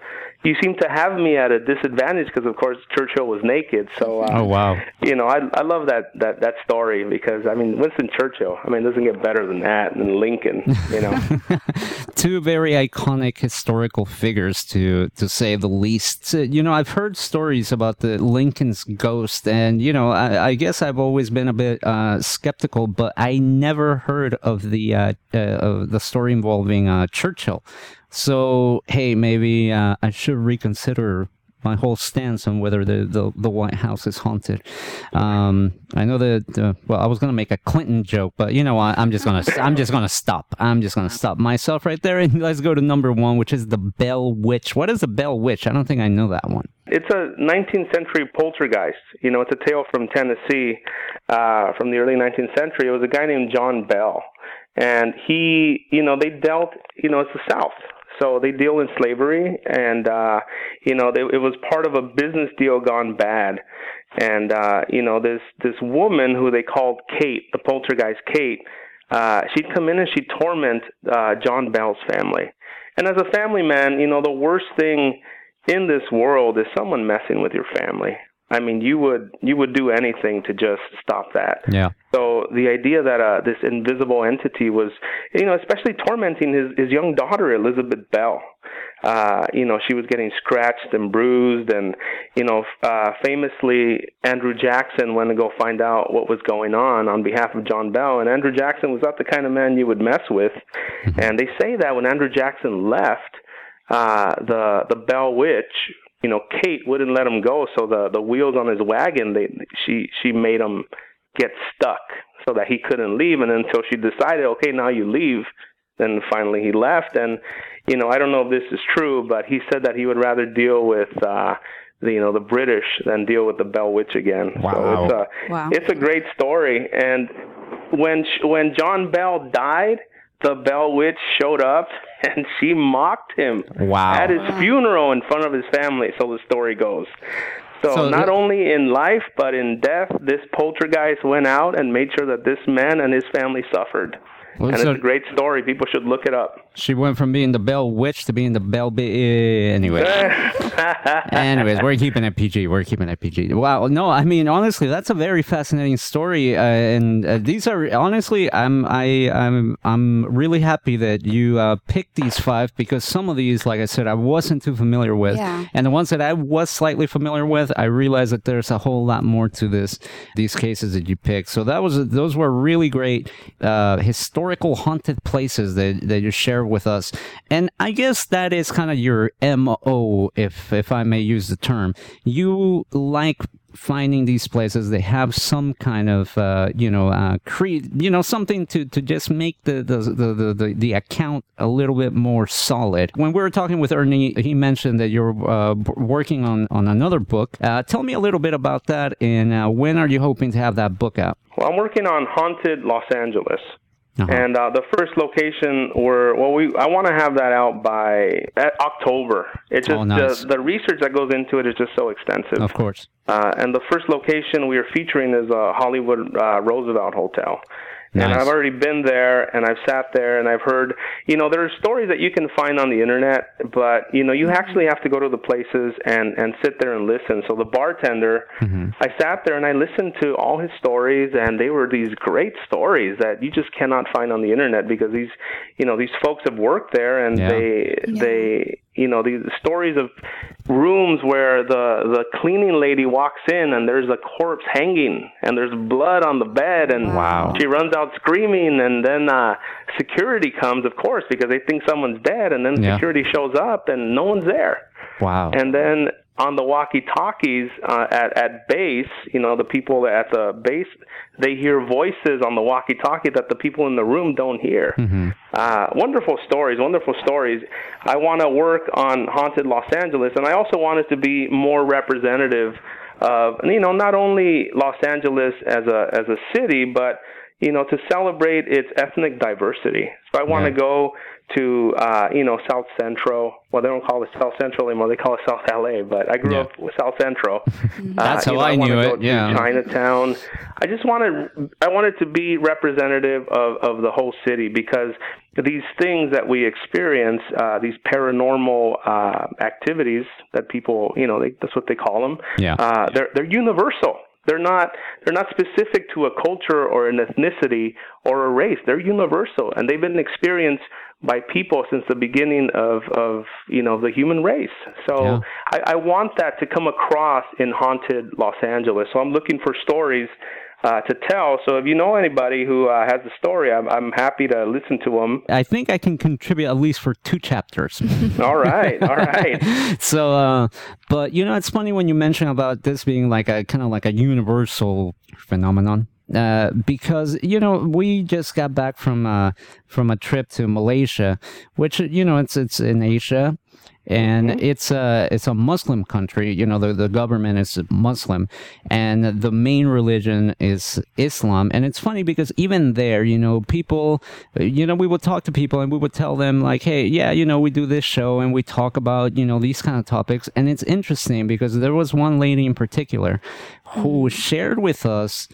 you seem to have me at a disadvantage because, of course, Churchill was naked. So, uh, Oh wow. you know, I I love that that that story because I mean, Winston Churchill. I mean, it doesn't get better than that, and Lincoln. You know, two very iconic historical figures to to say the least. So, you know, I've heard stories about the Lincoln's ghost, and you know, I, I guess I've always been a bit uh, skeptical, but I never heard of the uh, uh, of the story involving uh, Churchill. So hey, maybe uh, I should reconsider my whole stance on whether the, the, the White House is haunted. Um, I know that. Uh, well, I was gonna make a Clinton joke, but you know what? I'm just gonna I'm just gonna stop. I'm just gonna stop myself right there, and let's go to number one, which is the Bell Witch. What is the Bell Witch? I don't think I know that one. it's a 19th century poltergeist. You know, it's a tale from Tennessee, uh, from the early 19th century. It was a guy named John Bell, and he, you know, they dealt. You know, it's the South. So they deal in slavery, and uh, you know they, it was part of a business deal gone bad. And uh, you know this this woman who they called Kate, the poltergeist Kate, uh, she'd come in and she'd torment uh, John Bell's family. And as a family man, you know the worst thing in this world is someone messing with your family. I mean, you would you would do anything to just stop that. Yeah. So the idea that uh, this invisible entity was, you know, especially tormenting his his young daughter Elizabeth Bell. Uh, you know, she was getting scratched and bruised, and you know, uh, famously Andrew Jackson went to go find out what was going on on behalf of John Bell, and Andrew Jackson was not the kind of man you would mess with. and they say that when Andrew Jackson left, uh, the the Bell Witch, you know, Kate wouldn't let him go, so the the wheels on his wagon, they she she made him get stuck so that he couldn't leave, and until she decided, okay, now you leave, then finally he left, and you know, I don't know if this is true, but he said that he would rather deal with. uh the, you know the British than deal with the Bell Witch again. Wow. So it's a Wow. it's a great story. And when when John Bell died, the Bell Witch showed up and she mocked him Wow. at his funeral in front of his family. So the story goes. So, So not the- only in life but in death, this poltergeist went out and made sure that this man and his family suffered. Well, and so- it's a great story. People should look it up. She went from being the Bell Witch to being the Bell. Be- anyway. Anyways, we're keeping it PG. We're keeping it PG. Wow. No, I mean honestly, that's a very fascinating story, uh, and uh, these are honestly, I'm I I'm I'm really happy that you uh, picked these five because some of these, like I said, I wasn't too familiar with, Yeah. and the ones that I was slightly familiar with, I realized that there's a whole lot more to this these cases that you picked. So that was those were really great uh, historical haunted places that that you share with us, and I guess that is kind of your mo, if if I may use the term. You like finding these places. They have some kind of uh, you know uh, cre- you know something to, to just make the the, the, the, the the account a little bit more solid. When we were talking with ernie he mentioned that you're uh, working on on another book. Uh, tell me a little bit about that and uh, when are you hoping to have that book out? Well, I'm working on Haunted Los Angeles. Uh-huh. And uh, the first location were well, we I want to have that out by October. It just Oh, nice. the, the research that goes into it is just so extensive. of course Uh, and the first location we are featuring is a Hollywood uh, Roosevelt Hotel. And I've already been there and I've sat there and I've heard, you know, there are stories that you can find on the internet, but, you know, you mm-hmm. actually have to go to the places and, and sit there and listen. So the bartender, mm-hmm. I sat there and I listened to all his stories and they were these great stories that you just cannot find on the internet because these, you know, these folks have worked there and Yeah. they, they, you know, these stories of rooms where the the cleaning lady walks in and there's a corpse hanging and there's blood on the bed and Wow. she runs out screaming and then uh security comes of course because they think someone's dead and then Yeah. security shows up and no one's there wow and then on the walkie-talkies uh, at at base, you know, the people at the base, they hear voices on the walkie-talkie that the people in the room don't hear. Uh, wonderful stories, wonderful stories. I want to work on haunted Los Angeles, and I also want it to be more representative of, you know, not only Los Angeles as a as a city, but you know, to celebrate its ethnic diversity. So I want to Yeah. go to, uh, you know, South Central. Well, they don't call it South Central anymore. They call it South LA. But I grew Yeah. up with South Central. That's Uh, how know, I wanna knew it, yeah. Chinatown. I just wanted, I wanted to be representative of, of the whole city because these things that we experience, uh, these paranormal uh, activities that people, you know, they, that's what they call them. Yeah. Uh, they're they're universal. They're not they're not specific to a culture or an ethnicity or a race. They're universal, and they've been experienced by people since the beginning of of you know the human race. So Yeah. I, I want that to come across in haunted Los Angeles. So I'm looking for stories. Uh, to tell. So if you know anybody who uh, has a story, I'm, I'm happy to listen to them. I think I can contribute at least for two chapters. All right, all right. so, uh, but you know, it's funny when you mention about this being like a kind of like a universal phenomenon. Uh, because you know we just got back from uh, from a trip to Malaysia, which you know it's it's in Asia, and it's a it's a Muslim country. You know the the government is Muslim, and the main religion is Islam. And it's funny because even there, you know, people, you know, we would talk to people and we would tell them like, hey, yeah, you know, we do this show and we talk about you know these kind of topics, and it's interesting because there was one lady in particular who mm-hmm. shared with us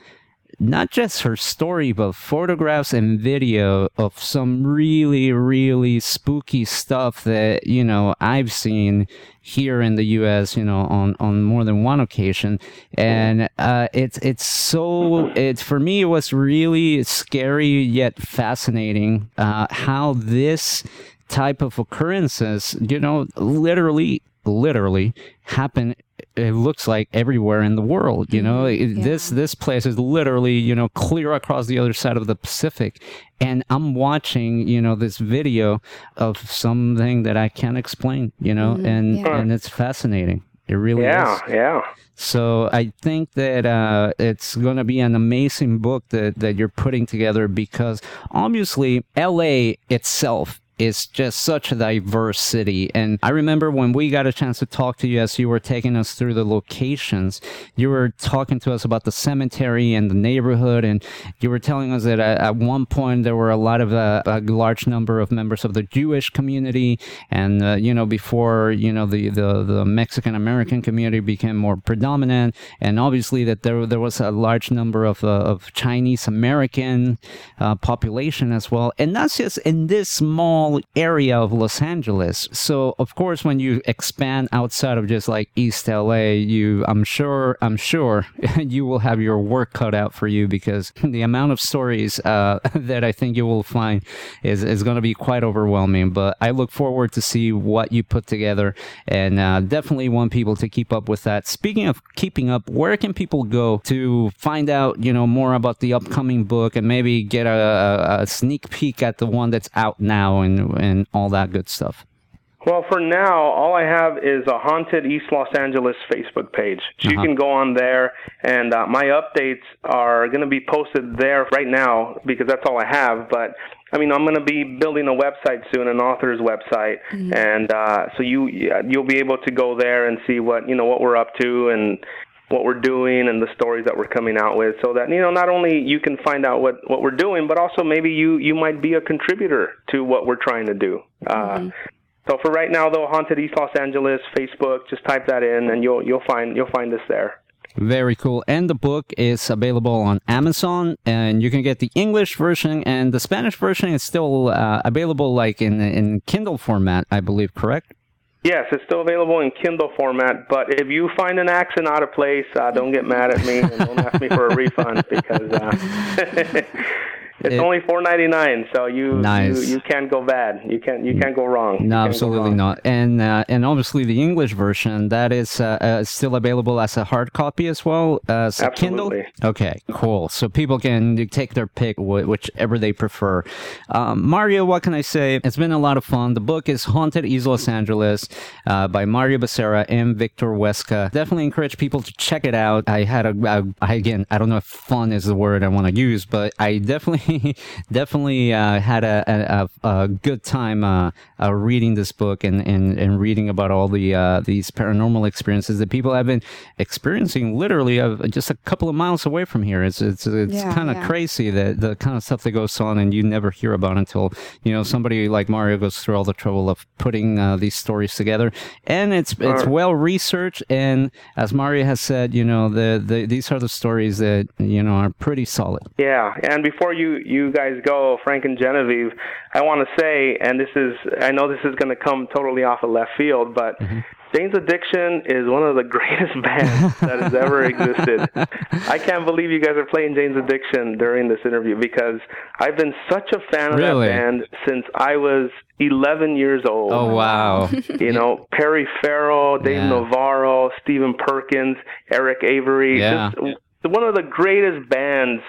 not just her story, but photographs and video of some really, really spooky stuff that, you know, I've seen here in the U.S., you know, on, on more than one occasion. And, uh, it's, it's so, it's, for me, it was really scary yet fascinating, uh, how this type of occurrences, you know, literally, literally happen it looks like everywhere in the world you know? It- this this place is literally you know clear across the other side of the pacific. And i'm watching you know this video of something that i can't explain you know? And yeah. and it's fascinating. It really Yeah, is. Yeah. so I think that uh, it's going to be an amazing book that, that you're putting together because obviously LA itself is just such a diverse city. And I remember when we got a chance to talk to you as you were taking us through the locations, you were talking to us about the cemetery and the neighborhood. And you were telling us that at, one point there were a lot of uh, a large number of members of the Jewish community. And, uh, you know, before, you know, the, the, the Mexican American community became more predominant. And obviously that there, there was a large number of, uh, of Chinese American uh, population as well. And that's just in this small area of Los Angeles. So of course, when you expand outside of just like East LA, you, I'm sure, I'm sure you will have your work cut out for you because the amount of stories uh, that I think you will find is, is going to be quite overwhelming. But I look forward to see what you put together and uh, definitely want people to keep up with that. Speaking of keeping up, where can people go to find out, you know, more about the upcoming book and maybe get a, a sneak peek at the one that's out now and, and all that good stuff? Well, for now, all I have is a haunted East Los Angeles Facebook page. So you Uh-huh. can go on there, and uh, my updates are going to be posted there right now because that's all I have. But I mean, I'm going to be building a website soon, an author's website, and uh, so you you'll be able to go there and see what you know what we're up to and what we're doing and the stories that we're coming out with so that you know not only you can find out what what we're doing but also maybe you you might be a contributor to what we're trying to do uh so for right now though haunted east los angeles facebook just type that in and you'll you'll find you'll find us there Very cool. And the book is available on Amazon, and you can get the English version, and the Spanish version is still uh, available, like in in Kindle format, I believe. Correct? Yes, it's still available in Kindle format, but if you find an accent out of place, uh, don't get mad at me and don't ask me for a refund because uh, it's It- only four ninety nine. So you, Nice. you you can't go bad. You can't you can't go wrong. No, absolutely wrong. not. And uh, and obviously the English version that is uh, uh, still available as a hard copy as well as a Kindle. Okay, cool. So people can take their pick, wh- whichever they prefer. Um, Mario, what can I say? It's been a lot of fun. The book is Haunted East Los Angeles uh, by Mario Becerra and Victor Huesca. Definitely encourage people to check it out. I had a, a I, again, I don't know if fun is the word I want to use, but I definitely definitely, definitely uh, had a, a, a, a good time uh, uh, reading this book and, and, and reading about all the uh, these paranormal experiences that people have been experiencing literally uh, just a couple of miles away from here. It's it's it's Yeah, kind of yeah. crazy that the kind of stuff that goes on and you never hear about until you know somebody like Mario goes through all the trouble of putting uh, these stories together, and it's it's well researched. And as Mario has said, you know the, the these are the stories that you know are pretty solid. Yeah, and before you you guys go, Frank and Genevieve, I want to say, and this is I know this is going to come totally off of left field, but mm-hmm. Jane's Addiction is one of the greatest bands that has ever existed. I can't believe you guys are playing Jane's Addiction during this interview because I've been such a fan of Really? that band since I was 11 years old. Oh wow! You know, Perry Farrell, Dave Yeah. Navarro, Stephen Perkins, Eric Avery. Yeah. Just one of the greatest bands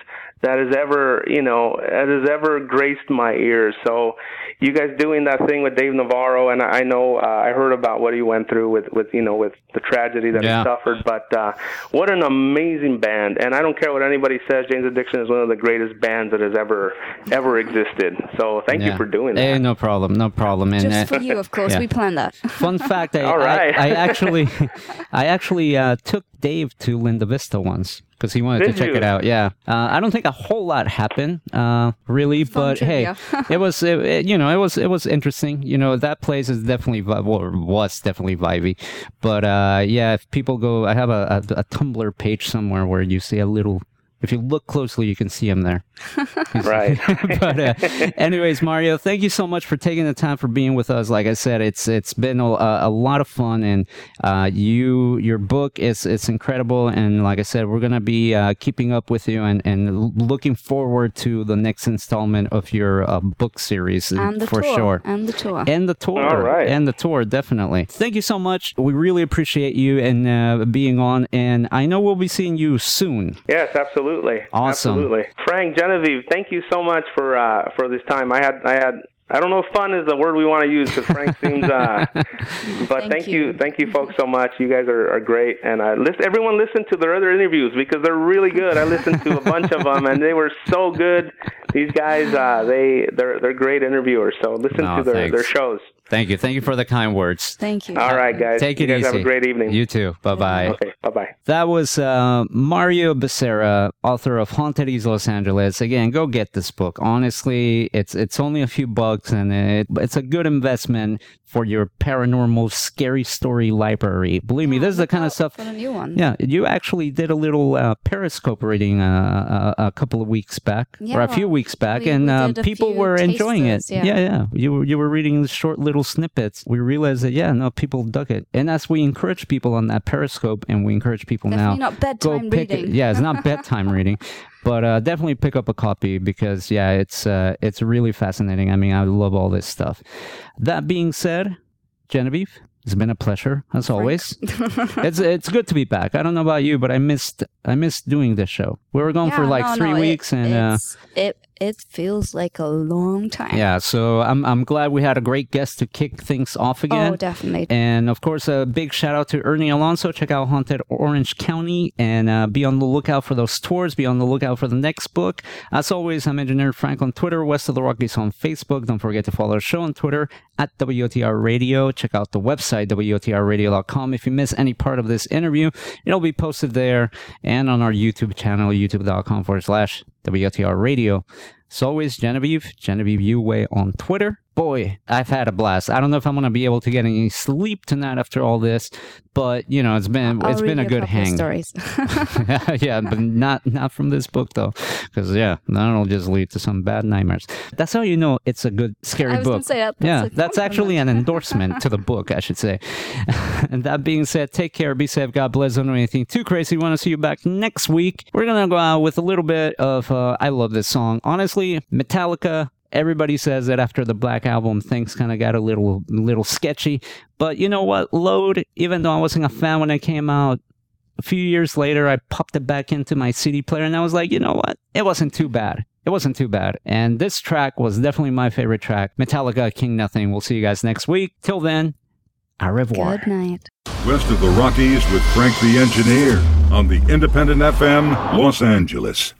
that has ever, you know, that has ever graced my ears. So, you guys doing that thing with Dave Navarro, and I I know uh, I heard about what he went through with, with you know, with the tragedy that Yeah. he suffered. But uh, what an amazing band! And I don't care what anybody says, Jane's Addiction is one of the greatest bands that has ever ever existed. So, thank you for doing that. Hey, no problem, no problem. And Just uh, for you, of course. yeah. We planned that. Fun fact: I, All right. I, I actually, I actually uh, took Dave to Linda Vista once because he wanted Did to check you? it out. Yeah, uh, I don't think a whole lot happened, uh, really, but trivia. hey, it was, it, it- you know, it was, it was interesting. You know, that place is definitely, well, was definitely vibey. But uh, yeah, if people go, I have a, a, a Tumblr page somewhere where you see a little. If you look closely, you can see him there. Right. but uh, anyways, Mario, thank you so much for taking the time for being with us. Like I said, it's it's been a, a lot of fun, and uh, you your book is it's incredible. And like I said, we're gonna be uh, keeping up with you and and looking forward to the next installment of your uh, book series And the for tour. sure. And the tour. And the tour, All right. and the tour, definitely. Thank you so much. We really appreciate you and uh, being on. And I know we'll be seeing you soon. Yes, absolutely. Awesome. Absolutely. Frank, Genevieve, thank you so much for uh, for this time. I had I had I don't know if fun is the word we want to use because Frank seems. Uh, but Thank thank, you. you. thank you, folks, so much. You guys are, are great, and uh, listen, everyone listen to their other interviews because they're really good. I listened to a bunch of them, and they were so good. These guys, uh, they they're they're great interviewers. So listen to their, thanks. their shows. Thank you. Thank you for the kind words. Thank you. All right, guys. Take you it guys easy. have a great evening. You too. Bye bye. okay. Bye bye. That was uh, Mario Becerra, author of Haunted East Los Angeles. Again, go get this book. Honestly, it's it's only a few bucks, and it, it's a good investment for your paranormal scary story library. Believe me, this is the kind of stuff. For the new one. Yeah, you actually did a little uh, Periscope reading uh, a, a couple of weeks back, or a few weeks back, we- and uh, people were enjoying it. yeah. yeah, yeah. You were you were reading the short little snippets. We realized that yeah, no, people dug it, and as we encourage people on that Periscope, and we encourage people Definitely now not bedtime pick it. Yeah, it's not bedtime reading, but uh, definitely pick up a copy because yeah, it's uh, it's really fascinating. I mean, I love all this stuff. That being said, Genevieve, it's been a pleasure as always. it's it's good to be back. I don't know about you, but I missed I missed doing this show. We were gone for like no, three no, it- weeks, and uh, it it feels like a long time. yeah, so I'm I'm glad we had a great guest to kick things off again. Oh, definitely. And of course, a big shout out to Ernie Alonso. Check out Haunted Orange County and uh, be on the lookout for those tours. Be on the lookout for the next book. As always, I'm Engineer Frank on Twitter, West of the Rockies on Facebook. Don't forget to follow our show on Twitter at WOTR Radio. Check out the website, WOTRradio.com. If you miss any part of this interview, it'll be posted there and on our YouTube channel, youtube.com forward slash WOTR Radio. As always, Genevieve, Genevieve Uway on Twitter. Boy, I've had a blast. I don't know if I'm going to be able to get any sleep tonight after all this, but you know, it's been I'll it's been a good of hang. Stories. yeah, but not not from this book though, because yeah, that'll just lead to some bad nightmares. That's how you know it's a good scary I was book. say that- that's yeah, that's actually an endorsement to the book, I should say. and that being said, take care, be safe, God bless. Don't do anything too crazy. We Want to see you back next week? We're gonna go out with a little bit of. Uh, I love this song, honestly. Metallica. Everybody says that after the Black Album, things kind of got a little little sketchy. But you know what? Load, even though I wasn't a fan when it came out, a few years later, I popped it back into my CD player and I was like, you know what? It wasn't too bad. It wasn't too bad. And this track was definitely my favorite track. Metallica, King Nothing. We'll see you guys next week. Till then, au revoir. Good night. West of the Rockies with Frank the Engineer on the Independent FM Los Angeles.